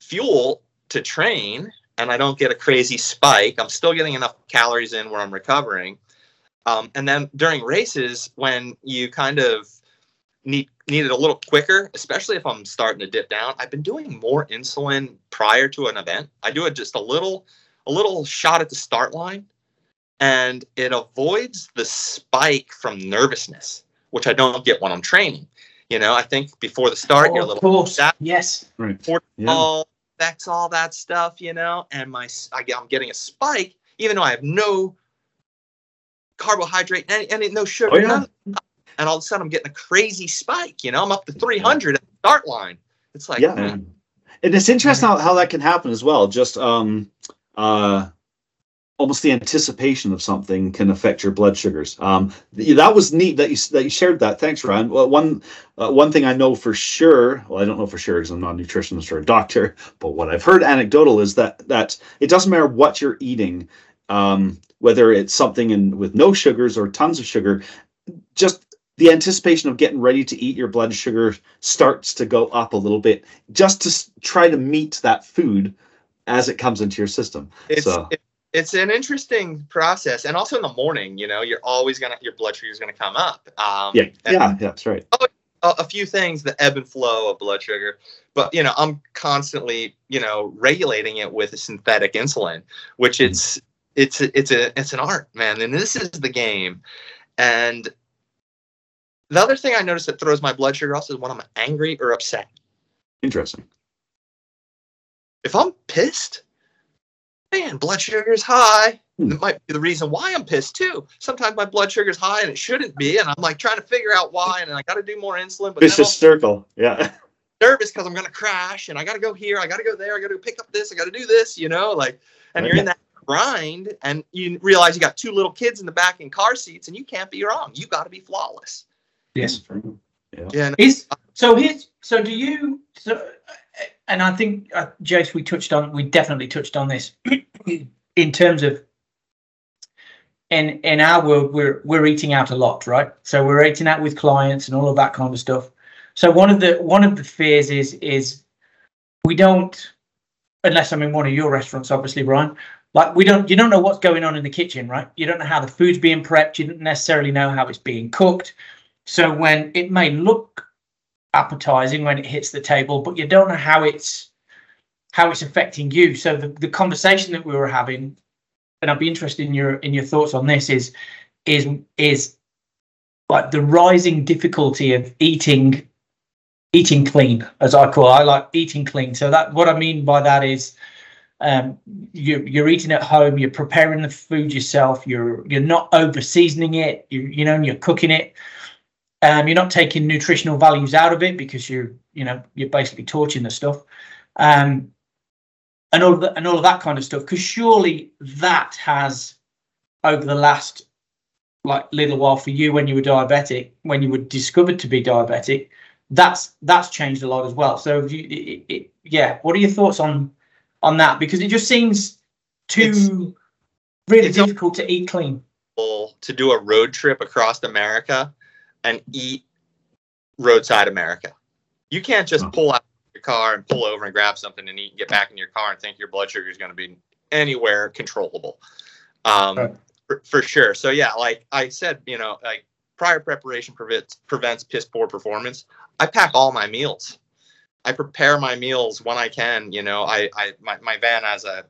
fuel to train and I don't get a crazy spike. I'm still getting enough calories in where I'm recovering. Um, and then during races, when you kind of need need it a little quicker, especially if I'm starting to dip down, I've been doing more insulin prior to an event. I do it just a little a little shot at the start line, and it avoids the spike from nervousness, which I don't get when I'm training. You know, I think before the start, oh, you're a little. Course. That, yes. Right. Yeah affects all that stuff, you know, and my I, am getting a spike, even though I have no carbohydrate, and, any no sugar, oh, yeah. And all of a sudden I'm getting a crazy spike. You know, I'm up to 300 at the start line. It's like, yeah, hmm. and it's interesting how, how that can happen as well. Just um, uh, almost the anticipation of something can affect your blood sugars. Um, that was neat that you that you shared that. Thanks, Ryan. Well, one uh, one thing I know for sure. Well, I don't know for sure because I'm not a nutritionist or a doctor, but what I've heard anecdotal is that that it doesn't matter what you're eating, um, whether it's something in with no sugars or tons of sugar, just the anticipation of getting ready to eat your blood sugar starts to go up a little bit just to try to meet that food as it comes into your system. It's, so. it's it's an interesting process, and also in the morning, you know, you're always gonna your blood sugar is gonna come up. Um, Yeah, and yeah, that's right. a, a few things, the ebb and flow of blood sugar, but you know, I'm constantly, you know, regulating it with a synthetic insulin, which Mhm. it's it's it's a it's an art, man, and this is the game. And the other thing I notice that throws my blood sugar off is when I'm angry or upset. Interesting. if I'm pissed, man, blood sugar is high. Hmm. It might be the reason why I'm pissed too. Sometimes my blood sugar is high and it shouldn't be, and I'm like trying to figure out why, and I got to do more insulin. But Vicious circle. Yeah. Nervous because I'm gonna crash, and I got to go here, I got to go there, I got to pick up this, I got to do this, you know, like, and Right. you're in that grind, and you realize you got two little kids in the back in car seats, and you can't be wrong. You got to be flawless. Yes. Yeah, and Is so here's so do you so uh, and I think uh, Jace we touched on we definitely touched on this. In terms of in in our world we're we're eating out a lot right? So we're eating out with clients and all of that kind of stuff. So one of the one of the fears is is we don't unless I'm in one of your restaurants obviously Ryan like we don't you don't know what's going on in the kitchen right? You don't know how the food's being prepped. You don't necessarily know how it's being cooked so when it may look appetizing when it hits the table, but you don't know how it's how it's affecting you. So the, the conversation that we were having, and I'd be interested in your in your thoughts on this, is is is like the rising difficulty of eating eating clean, as I call it. I like eating clean. So that what I mean by that is um, you, you're eating at home, you're preparing the food yourself, you're you're not over seasoning it, you you know, you're cooking it. Um, you're not taking nutritional values out of it because you're, you know, you're basically torching the stuff, um, and all of that, and all of that kind of stuff. Because surely that has, over the last like little while for you when you were diabetic, when you were discovered to be diabetic, that's that's changed a lot as well. So, you, it, it, yeah, what are your thoughts on on that? Because it just seems too It's- really it's- difficult to eat clean. to do a road trip across America and eat roadside America. You can't just pull out your car and pull over and grab something and eat and get back in your car and think your blood sugar is going to be anywhere controllable. Um, for, for sure. So yeah, like I said, you know, like prior preparation prevents prevents piss poor performance. I pack all my meals. I prepare my meals when I can. You know, I, I my, my van has a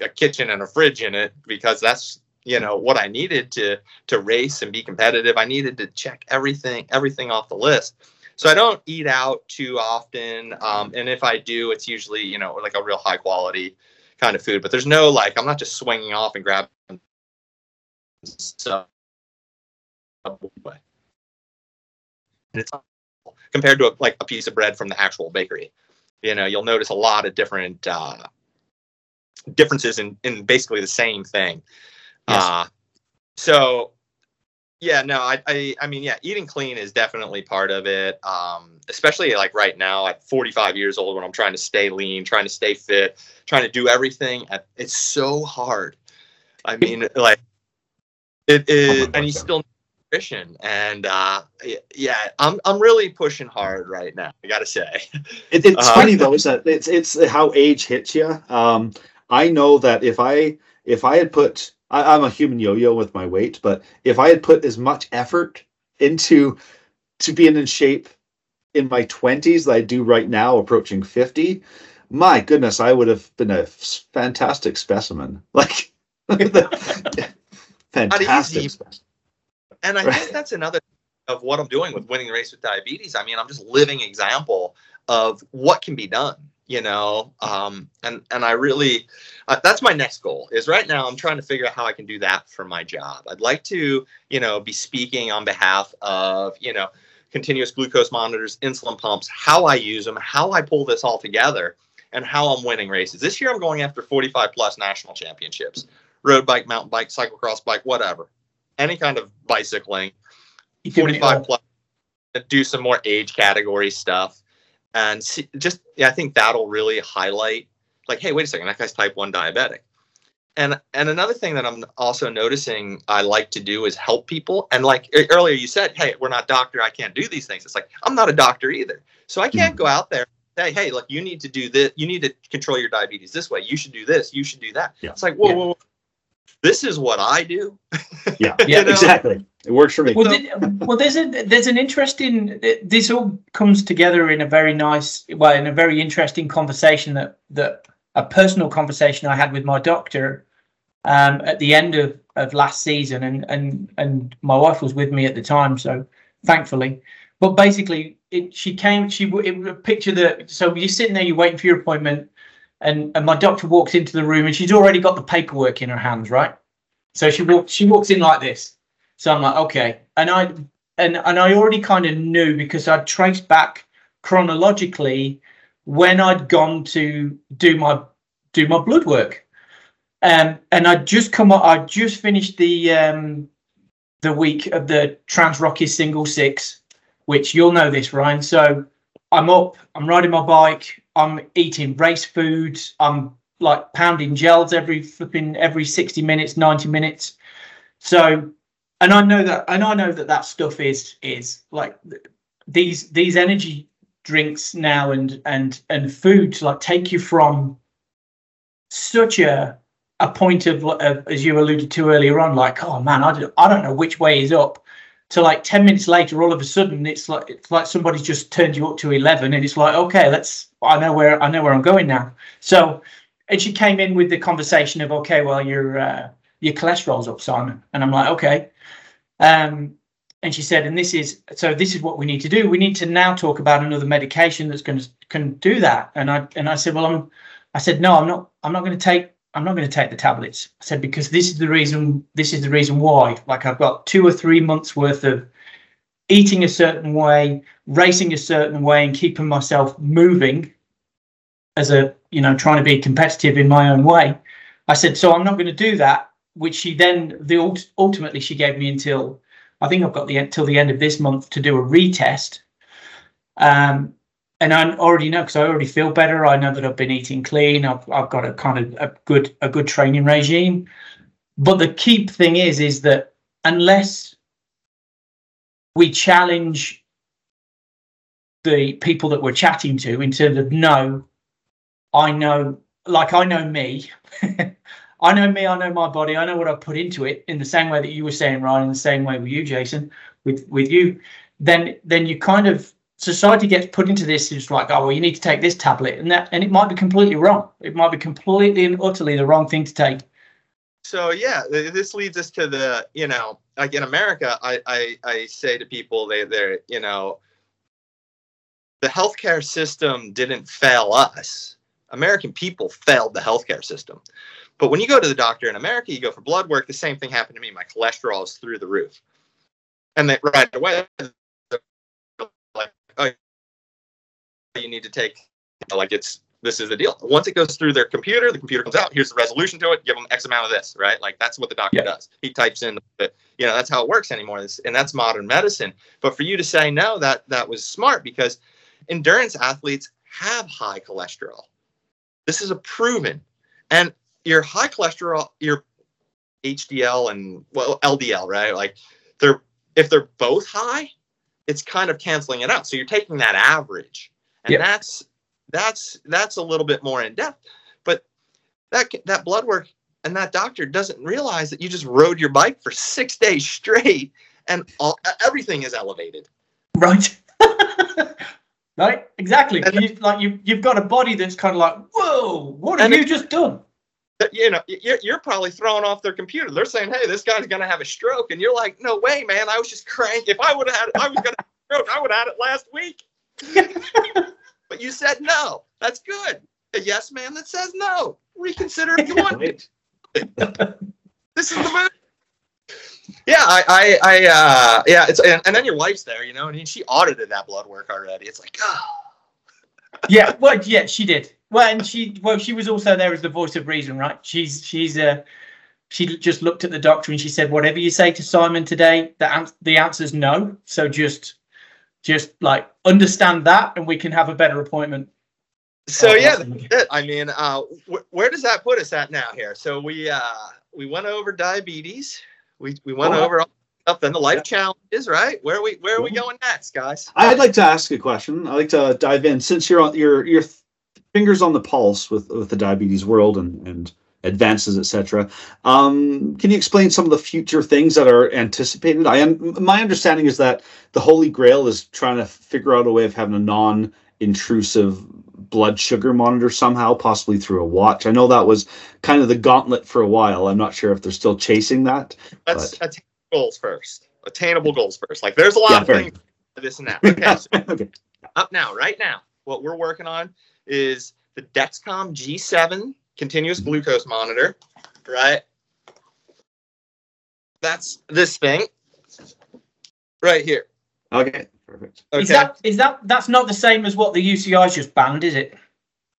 a kitchen and a fridge in it because that's you know what I needed to to race and be competitive. I needed to check everything everything off the list. So I don't eat out too often, um, and if I do, it's usually you know like a real high quality kind of food. But there's no like I'm not just swinging off and grabbing stuff. And it's compared to a, like a piece of bread from the actual bakery. You know, you'll notice a lot of different uh, differences in in basically the same thing. Yes. Uh, so yeah, no, I, I I mean, yeah, eating clean is definitely part of it. Um, especially like right now at 45 years old when I'm trying to stay lean, trying to stay fit, trying to do everything. At, it's so hard. I mean, like it is, and you still need nutrition. And uh, yeah, I'm I'm really pushing hard right now. I gotta say. It, it's Uh, funny though, is that it's it's how age hits you. Um, I know that if I if I had put I, I'm a human yo-yo with my weight, but if I had put as much effort into to being in shape in my twenties that I do right now, approaching fifty, my goodness, I would have been a fantastic specimen. Like fantastic specimen. And I Right. think that's another of what I'm doing with winning the race with diabetes. I mean, I'm just living example of what can be done, you know. Um, and and I really, uh, that's my next goal. Is right now I'm trying to figure out how I can do that for my job. I'd like to, you know, be speaking on behalf of, you know, continuous glucose monitors, insulin pumps, how I use them, how I pull this all together, and how I'm winning races. This year I'm going after 45 plus national championships, road bike, mountain bike, cyclocross bike, whatever, any kind of bicycling. You're doing it 45 plus do some more age category stuff and see, just yeah, i think that'll really highlight like hey wait a second that guy's type 1 diabetic. And and another thing that i'm also noticing i like to do is help people. And like earlier you said hey we're not doctor i can't do these things. It's like i'm not a doctor either. So i can't go mm-hmm. out there and say hey look you need to do this you need to control your diabetes this way. You should do this. You should do that. Yeah. it's like whoa, Yeah. whoa, whoa this is what I do. Yeah, Yeah. yeah, exactly. It works for me. Well, did, well, there's a there's an interesting. This all comes together in a very nice, well, in a very interesting conversation that that a personal conversation I had with my doctor um, at the end of, of last season, and and and my wife was with me at the time, so thankfully. But basically, it, she came. She w- it was a picture that. So you're sitting there, you're waiting for your appointment, and and my doctor walks into the room, and she's already got the paperwork in her hands, right? So she walks. She walks in like this. So I'm like, okay, and I and and I already kind of knew because I'd traced back chronologically when I'd gone to do my do my blood work, um, and I'd just come up, I'd just finished the um, the week of the Trans Rocky Single Six, which you'll know this, Ryan. So I'm up, I'm riding my bike, I'm eating race foods, I'm like pounding gels every flipping every 60 minutes, 90 minutes. So and I know that, and I know that that stuff is is like these these energy drinks now and and and food to like take you from such a a point of, of as you alluded to earlier on, like oh man, I don't, I don't know which way is up. To like ten minutes later, all of a sudden it's like it's like somebody's just turned you up to eleven, and it's like okay, let's I know where I know where I'm going now. So, and she came in with the conversation of okay, well your uh, your cholesterol's up, Simon, and I'm like okay. Um, and she said, and this is so this is what we need to do. We need to now talk about another medication that's going to can do that. And I and I said, well, I'm I said, no, I'm not I'm not going to take I'm not going to take the tablets. I said because this is the reason this is the reason why. Like I've got two or three months worth of eating a certain way, racing a certain way, and keeping myself moving as a you know trying to be competitive in my own way. I said, so I'm not going to do that. Which she then the ultimately she gave me until I think I've got the until the end of this month to do a retest. Um, and I already know because I already feel better. I know that I've been eating clean. I've I've got a kind of a good a good training regime. But the key thing is is that unless we challenge the people that we're chatting to in terms of no, I know, like I know me. I know me, I know my body, I know what I put into it in the same way that you were saying, Ryan, in the same way with you, Jason, with with you, then then you kind of society gets put into this it's like, oh well, you need to take this tablet and that and it might be completely wrong. It might be completely and utterly the wrong thing to take. So yeah, this leads us to the you know like in America, I I, I say to people they they're you know the healthcare system didn't fail us. American people failed the healthcare system. But when you go to the doctor in America, you go for blood work. The same thing happened to me. My cholesterol is through the roof, and they right away oh, you need to take like it's this is the deal. Once it goes through their computer, the computer comes out. Here's the resolution to it. Give them X amount of this, right? Like that's what the doctor Yeah. does. He types in, the, you know, that's how it works anymore. This, and that's modern medicine. But for you to say no, that that was smart because endurance athletes have high cholesterol. This is a proven, and your high cholesterol, your HDL and well LDL, right? Like they're if they're both high, it's kind of canceling it out. So you're taking that average, and Yep. that's that's that's a little bit more in depth. But that that blood work and that doctor doesn't realize that you just rode your bike for six days straight, and all, everything is elevated. Right. right. Exactly. You, like you you've got a body that's kind of like, whoa, what have you just done? That, you know, you're, you're probably throwing off their computer. They're saying, "Hey, this guy's gonna have a stroke," and you're like, "No way, man! I was just crank. If I would have had, it, I was gonna have a stroke. I would have had it last week." but you said no. That's good. A yes man that says no. Reconsider if you want. Right. This is the move. Yeah, I, I, I uh, yeah, it's and, and then your wife's there, you know, and she audited that blood work already. It's like, oh, yeah. Well, yeah, she did. Well, and she well, she was also there as the voice of reason, right? She's she's uh she just looked at the doctor and she said, whatever you say to Simon today, the an- the answer's no. So just just like understand that, and we can have a better appointment. so Oh, yeah, awesome. I mean, uh, wh- where does that put us at now here? So we uh, we went over diabetes. We we went Oh, over all stuff. Then the life Yeah. challenges, right? Where are we where are we going next, guys? I'd like to ask a question. I'd like to dive in since you're on your your fingers on the pulse with with the diabetes world and and advances, etc. Um, can you explain some of the future things that are anticipated? I am my understanding is that the Holy Grail is trying to figure out a way of having a non-intrusive blood sugar monitor somehow, possibly through a watch. I know that was kind of the gauntlet for a while. I'm not sure if they're still chasing that. Let's attainable goals first. Attainable goals first. Like there's a lot yeah, of things, this and that. Okay, so okay. Up now, right now, what we're working on is the Dexcom G7 continuous glucose monitor, right? That's this thing right here. Okay, perfect. Okay. Is that is that that's not the same as what the UCI's just banned, is it?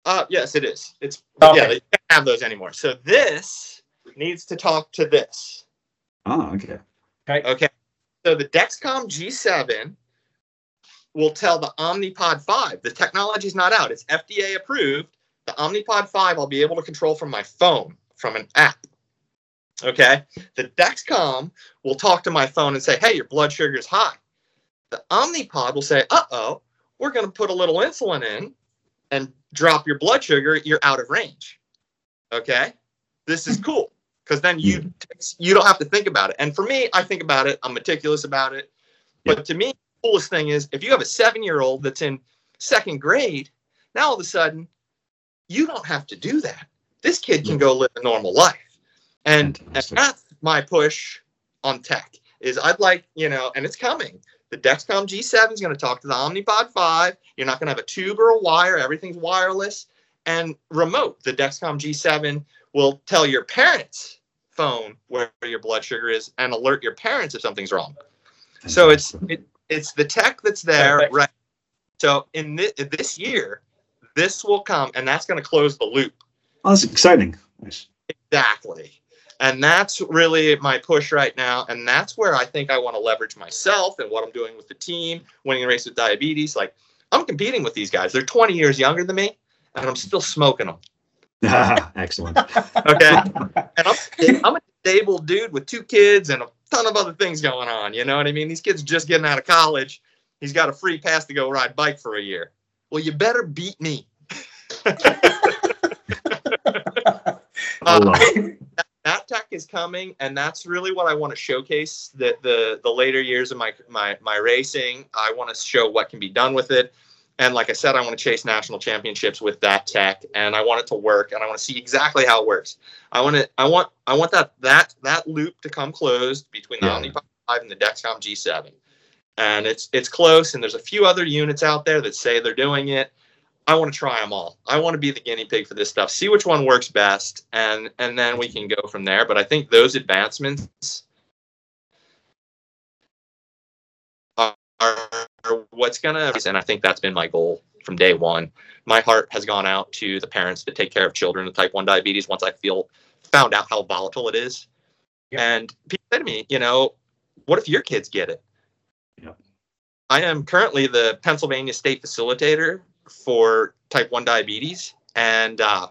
Uh yes, it is. It's okay. yeah, they don't have those anymore. So this needs to talk to this. Oh, okay. Okay. Okay. So the Dexcom G7 will tell the Omnipod 5. The technology is not out. It's FDA approved. The Omnipod 5 I'll be able to control from my phone, from an app. Okay. The Dexcom will talk to my phone and say, hey, your blood sugar is high. The Omnipod will say, uh oh, we're going to put a little insulin in and drop your blood sugar. You're out of range. Okay. This is cool because then you you don't have to think about it. And for me, I think about it. I'm meticulous about it. But to me, coolest thing is if you have a seven year old that's in second grade, now all of a sudden, you don't have to do that. This kid can mm. go live a normal life. And, and that's my push on tech is I'd like, you know, and it's coming. The Dexcom G7 is going to talk to the Omnipod 5. You're not going to have a tube or a wire. Everything's wireless and remote. The Dexcom G7 will tell your parents' phone where your blood sugar is and alert your parents if something's wrong. So it's it, it's the tech that's there, Perfect. right? So in this, this year, this will come, and that's going to close the loop. Oh, that's exciting. Nice. Exactly. And that's really my push right now. And that's where I think I want to leverage myself and what I'm doing with the team, winning a race with diabetes. Like, I'm competing with these guys. They're 20 years younger than me, and I'm still smoking them. Excellent. okay. And I'm, I'm a disabled dude with two kids and a ton of other things going on. You know what I mean? These kids just getting out of college. He's got a free pass to go ride bike for a year. Well, you better beat me. uh, that, that tech is coming, and that's really what I want to showcase. The the the later years of my my my racing, I want to show what can be done with it. And like I said, I want to chase national championships with that tech, and I want it to work, and I want to see exactly how it works. I want it. I want. I want that that that loop to come closed between the yeah. Omnipod 5 and the Dexcom G7, and it's it's close. And there's a few other units out there that say they're doing it. I want to try them all. I want to be the guinea pig for this stuff. See which one works best, and and then we can go from there. But I think those advancements are what's gonna and i think that's been my goal from day one my heart has gone out to the parents that take care of children with type 1 diabetes once i feel found out how volatile it is yep. and people say to me you know what if your kids get it yep. i am currently the pennsylvania state facilitator for type 1 diabetes and uh,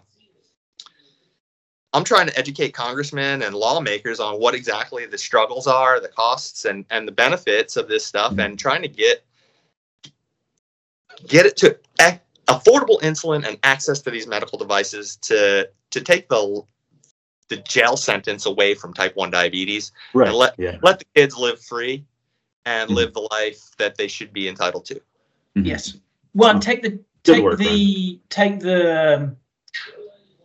I'm trying to educate congressmen and lawmakers on what exactly the struggles are, the costs, and and the benefits of this stuff, and trying to get get it to affordable insulin and access to these medical devices to to take the the jail sentence away from type 1 diabetes right. and let yeah. let the kids live free and mm-hmm. live the life that they should be entitled to. Mm-hmm. Yes. One, take the take work, the take the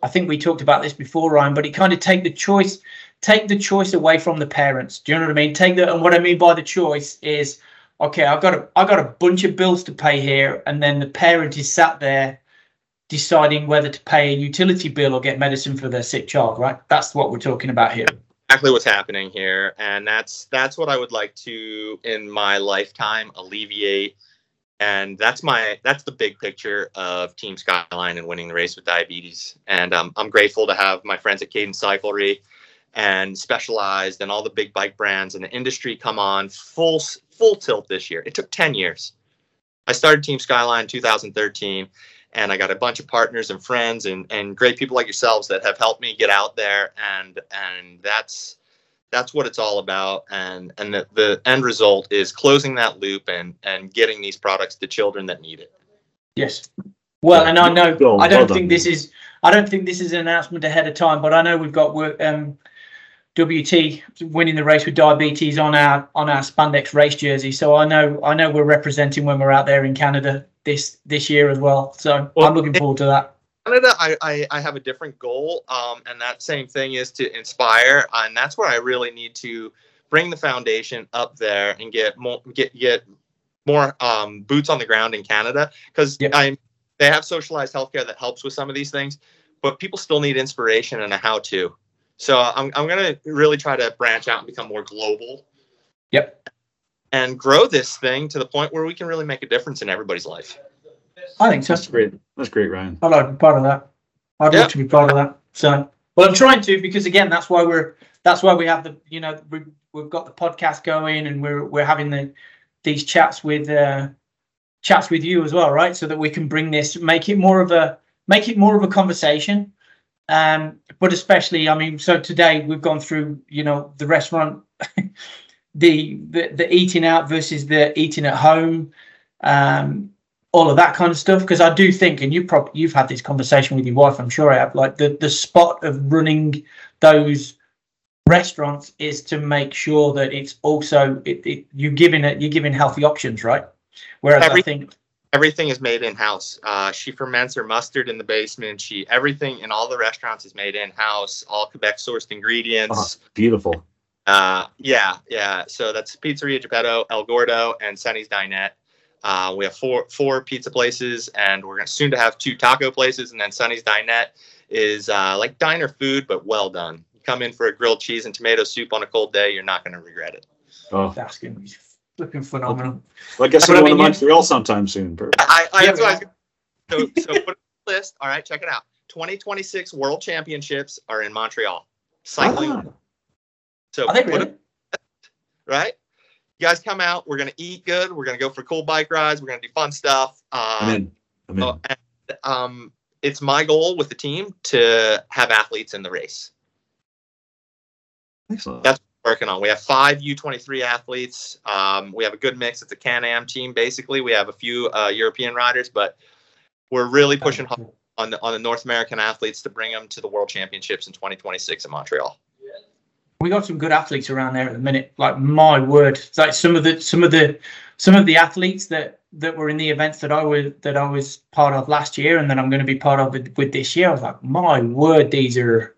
I think we talked about this before, Ryan, but it kind of take the choice, take the choice away from the parents. Do you know what I mean? Take the and what I mean by the choice is, okay, I've got a I've got a bunch of bills to pay here, and then the parent is sat there deciding whether to pay a utility bill or get medicine for their sick child. Right? That's what we're talking about here. Exactly what's happening here, and that's that's what I would like to in my lifetime alleviate and that's my that's the big picture of Team Skyline and winning the race with diabetes. And um, I'm grateful to have my friends at Cadence Cyclery and Specialized and all the big bike brands in the industry come on full full tilt this year. It took 10 years. I started Team Skyline 2013 and I got a bunch of partners and friends and, and great people like yourselves that have helped me get out there and and that's that's what it's all about and and the, the end result is closing that loop and and getting these products to children that need it yes Well, and I know Well, I don't think this is I don't think this is an announcement ahead of time, but I know we've got work- um, WT winning the race with diabetes on our on our spandex race jersey. So I know I know we're representing when we're out there in Canada this this year as well. So Well, I'm looking forward to that. Canada, I, I, I have a different goal, um, and that same thing is to inspire, and that's where I really need to bring the foundation up there and get more get get more um, boots on the ground in Canada because Yep. I'm they have socialized healthcare that helps with some of these things, but people still need inspiration and a how to. So I'm I'm gonna really try to branch out and become more global Yep. and grow this thing to the point where we can really make a difference in everybody's life. I think so. That's great. That's great, Ryan. I'd like to be part of that. I'd Yeah. love to be part of that. So, well, I'm trying to because again, that's why we're that's why we have the you know we, we've got the podcast going and we're we're having the these chats with uh, chats with you as well, right? So that we can bring this, make it more of a make it more of a conversation. Um, but especially, I mean, so today we've gone through you know the restaurant, the the the eating out versus the eating at home. Um, all of that kind of stuff because I do think, and you probably you've had this conversation with your wife, I'm sure I have. Like the the spot of running those restaurants is to make sure that it's also it, it you're giving it you're giving healthy options, right? Whereas I think everything is made in house. Uh, she ferments her mustard in the basement. She everything in all the restaurants is made in house. All Quebec sourced Oh, ingredients. beautiful. Uh, yeah, yeah. So that's Pizzeria Geppetto, El Gordo, and Sunny's Dinette. Uh, we have four four pizza places, and we're gonna soon to have two taco places, and then Sunny's Dinette is uh, like diner food but well done. You come in for a grilled cheese and tomato soup on a cold day, you're not gonna regret it. Oh, that's going to be flipping phenomenal. well, I guess we're I going to Montreal sometime soon. Perfect. I, I, Yeah, that's what I was we gonna- so, so put it on the list. All right, check it out. 2026 World Championships are in Montreal. Cycling. Ah, So Are they put really? it- right? You guys come out. We're gonna eat good. We're gonna go for cool bike rides. We're gonna do fun stuff. I'm Uh, in. I'm in. and, um, it's my goal with the team to have athletes in the race. Excellent. that's- Working on. We have five U23 athletes. Um, we have a good mix. It's a Can-Am team basically. We have a few uh, European riders, but we're really pushing hard on the on the North American athletes to bring them to the World Championships in 2026 in Montreal. we got some good athletes around there at the minute. Like my word, it's like some of the some of the some of the athletes that that were in the events that I was that I was part of last year, and that I'm going to be part of with, with this year. I was like, my word, these are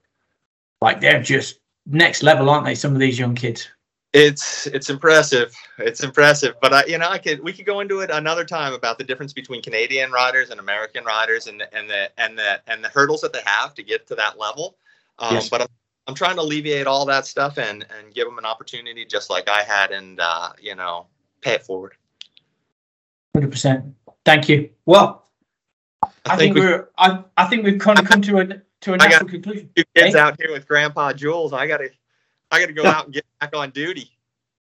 like they're just next level, aren't they? Some of these young kids. It's it's impressive. It's impressive, but I, you know, I could we could go into it another time about the difference between Canadian riders and American riders, and the, and the and the and the hurdles that they have to get to that level. Um, Yes. But I'm, I'm trying to alleviate all that stuff and and give them an opportunity, just like I had, and uh, you know, pay it forward. Hundred percent. Thank you. Well, I, I, think, think, we we're I, I think we've kind of come to a to a I got- natural conclusion. two kids Hey. out here with Grandpa Jules. I gotta I gotta go out and get back on duty.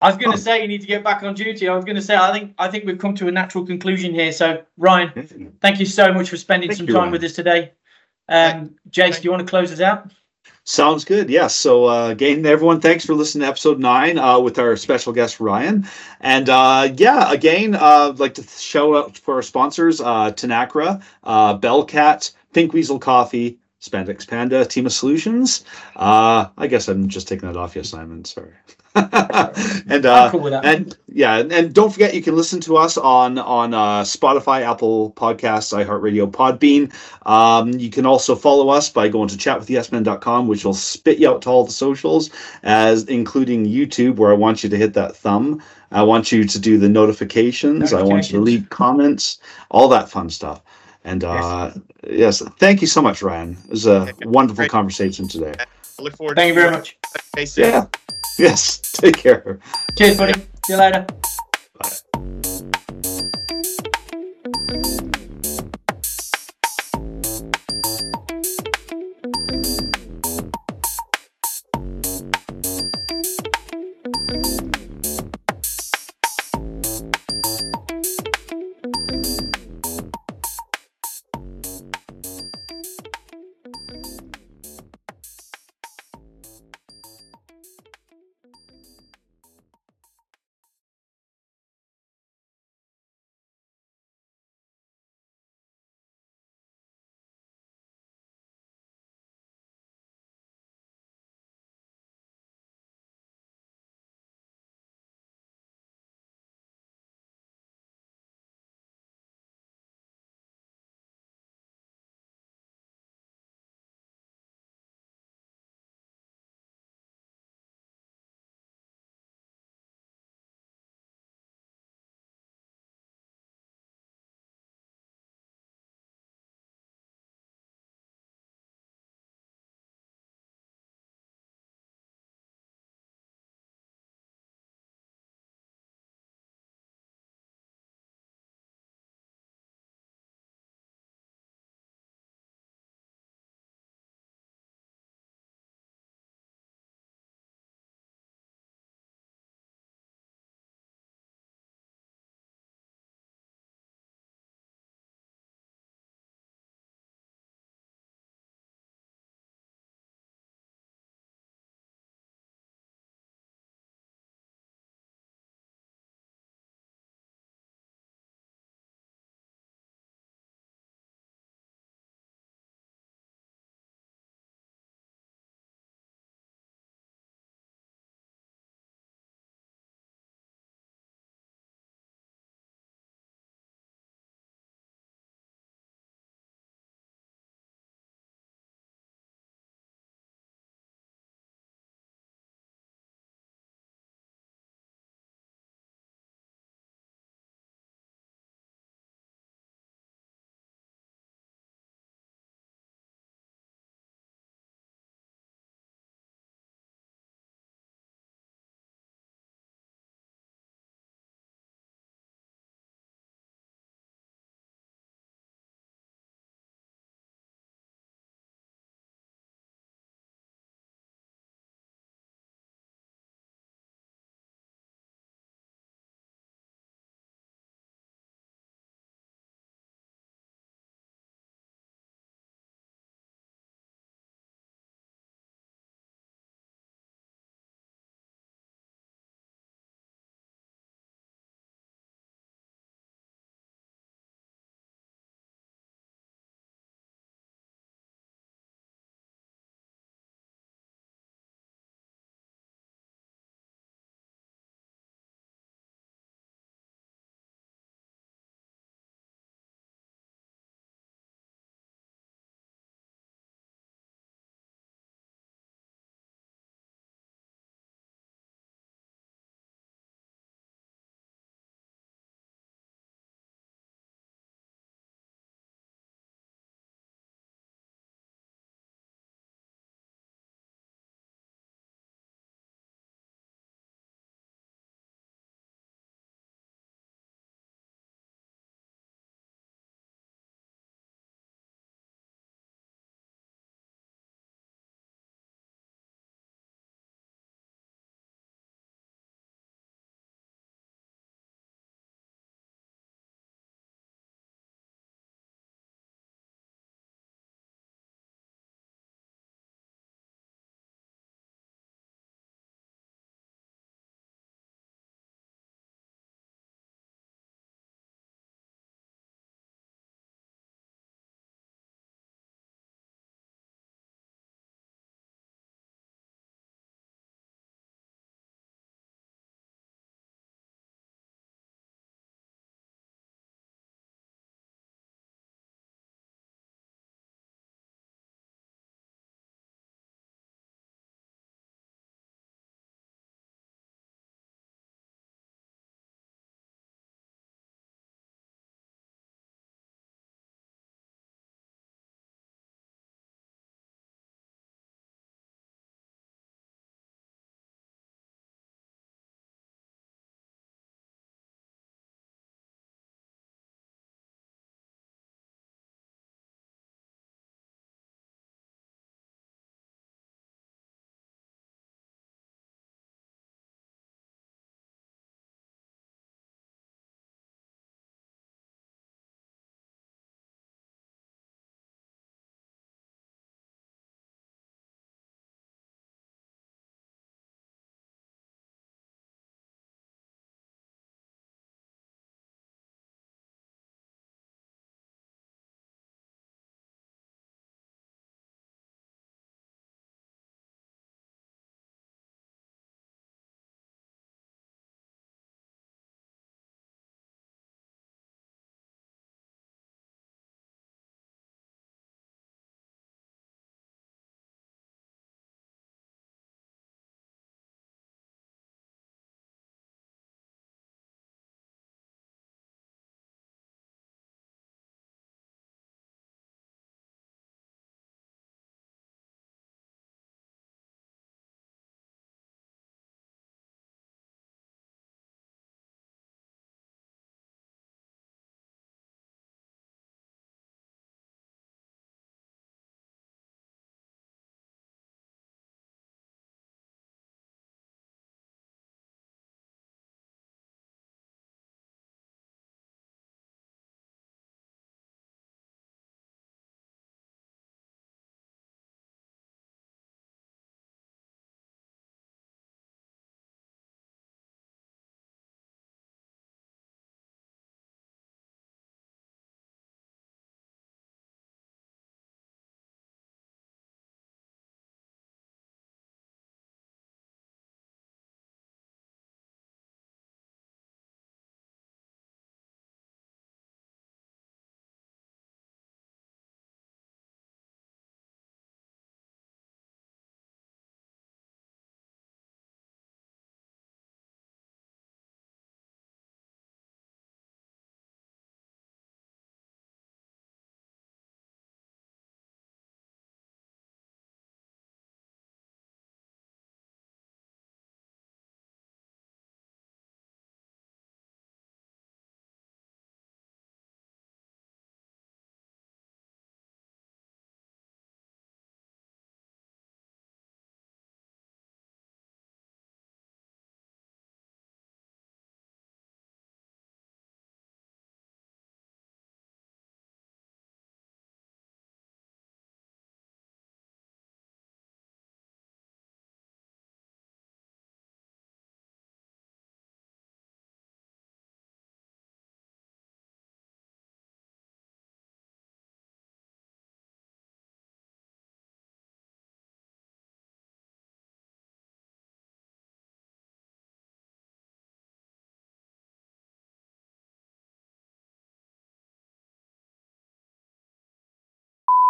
I was going to say you need to get back on duty. I was going to say I think I think we've come to a natural conclusion here. So Ryan, thank you so much for spending Thank some you, time Ryan. with us today. Um, Jace, do you want to close us out? Sounds good. Yes. So uh, again, everyone, thanks for listening to episode nine uh, with our special guest Ryan. And uh, yeah, again, uh, I'd like to shout out for our sponsors: uh, Tanacra, uh, Bellcat, Pink Weasel Coffee, Spandex Panda, TEEMA Solutions. Uh, I guess I'm just taking that off you, Simon. Sorry. and uh, cool and yeah, and, don't forget you can listen to us on on uh, Spotify, Apple Podcasts, iHeartRadio, Podbean. Um, you can also follow us by going to chatwithyesmen.com, which will spit you out to all the socials, as including YouTube, where I want you to hit that thumb. I want you to do the notifications. I want you to leave comments, all that fun stuff. And uh, yes, thank you so much, Ryan. It was a wonderful Great. conversation today. I look forward. To Thank you very much. Okay. Yeah. Yes. Take care. Cheers, buddy. See you later.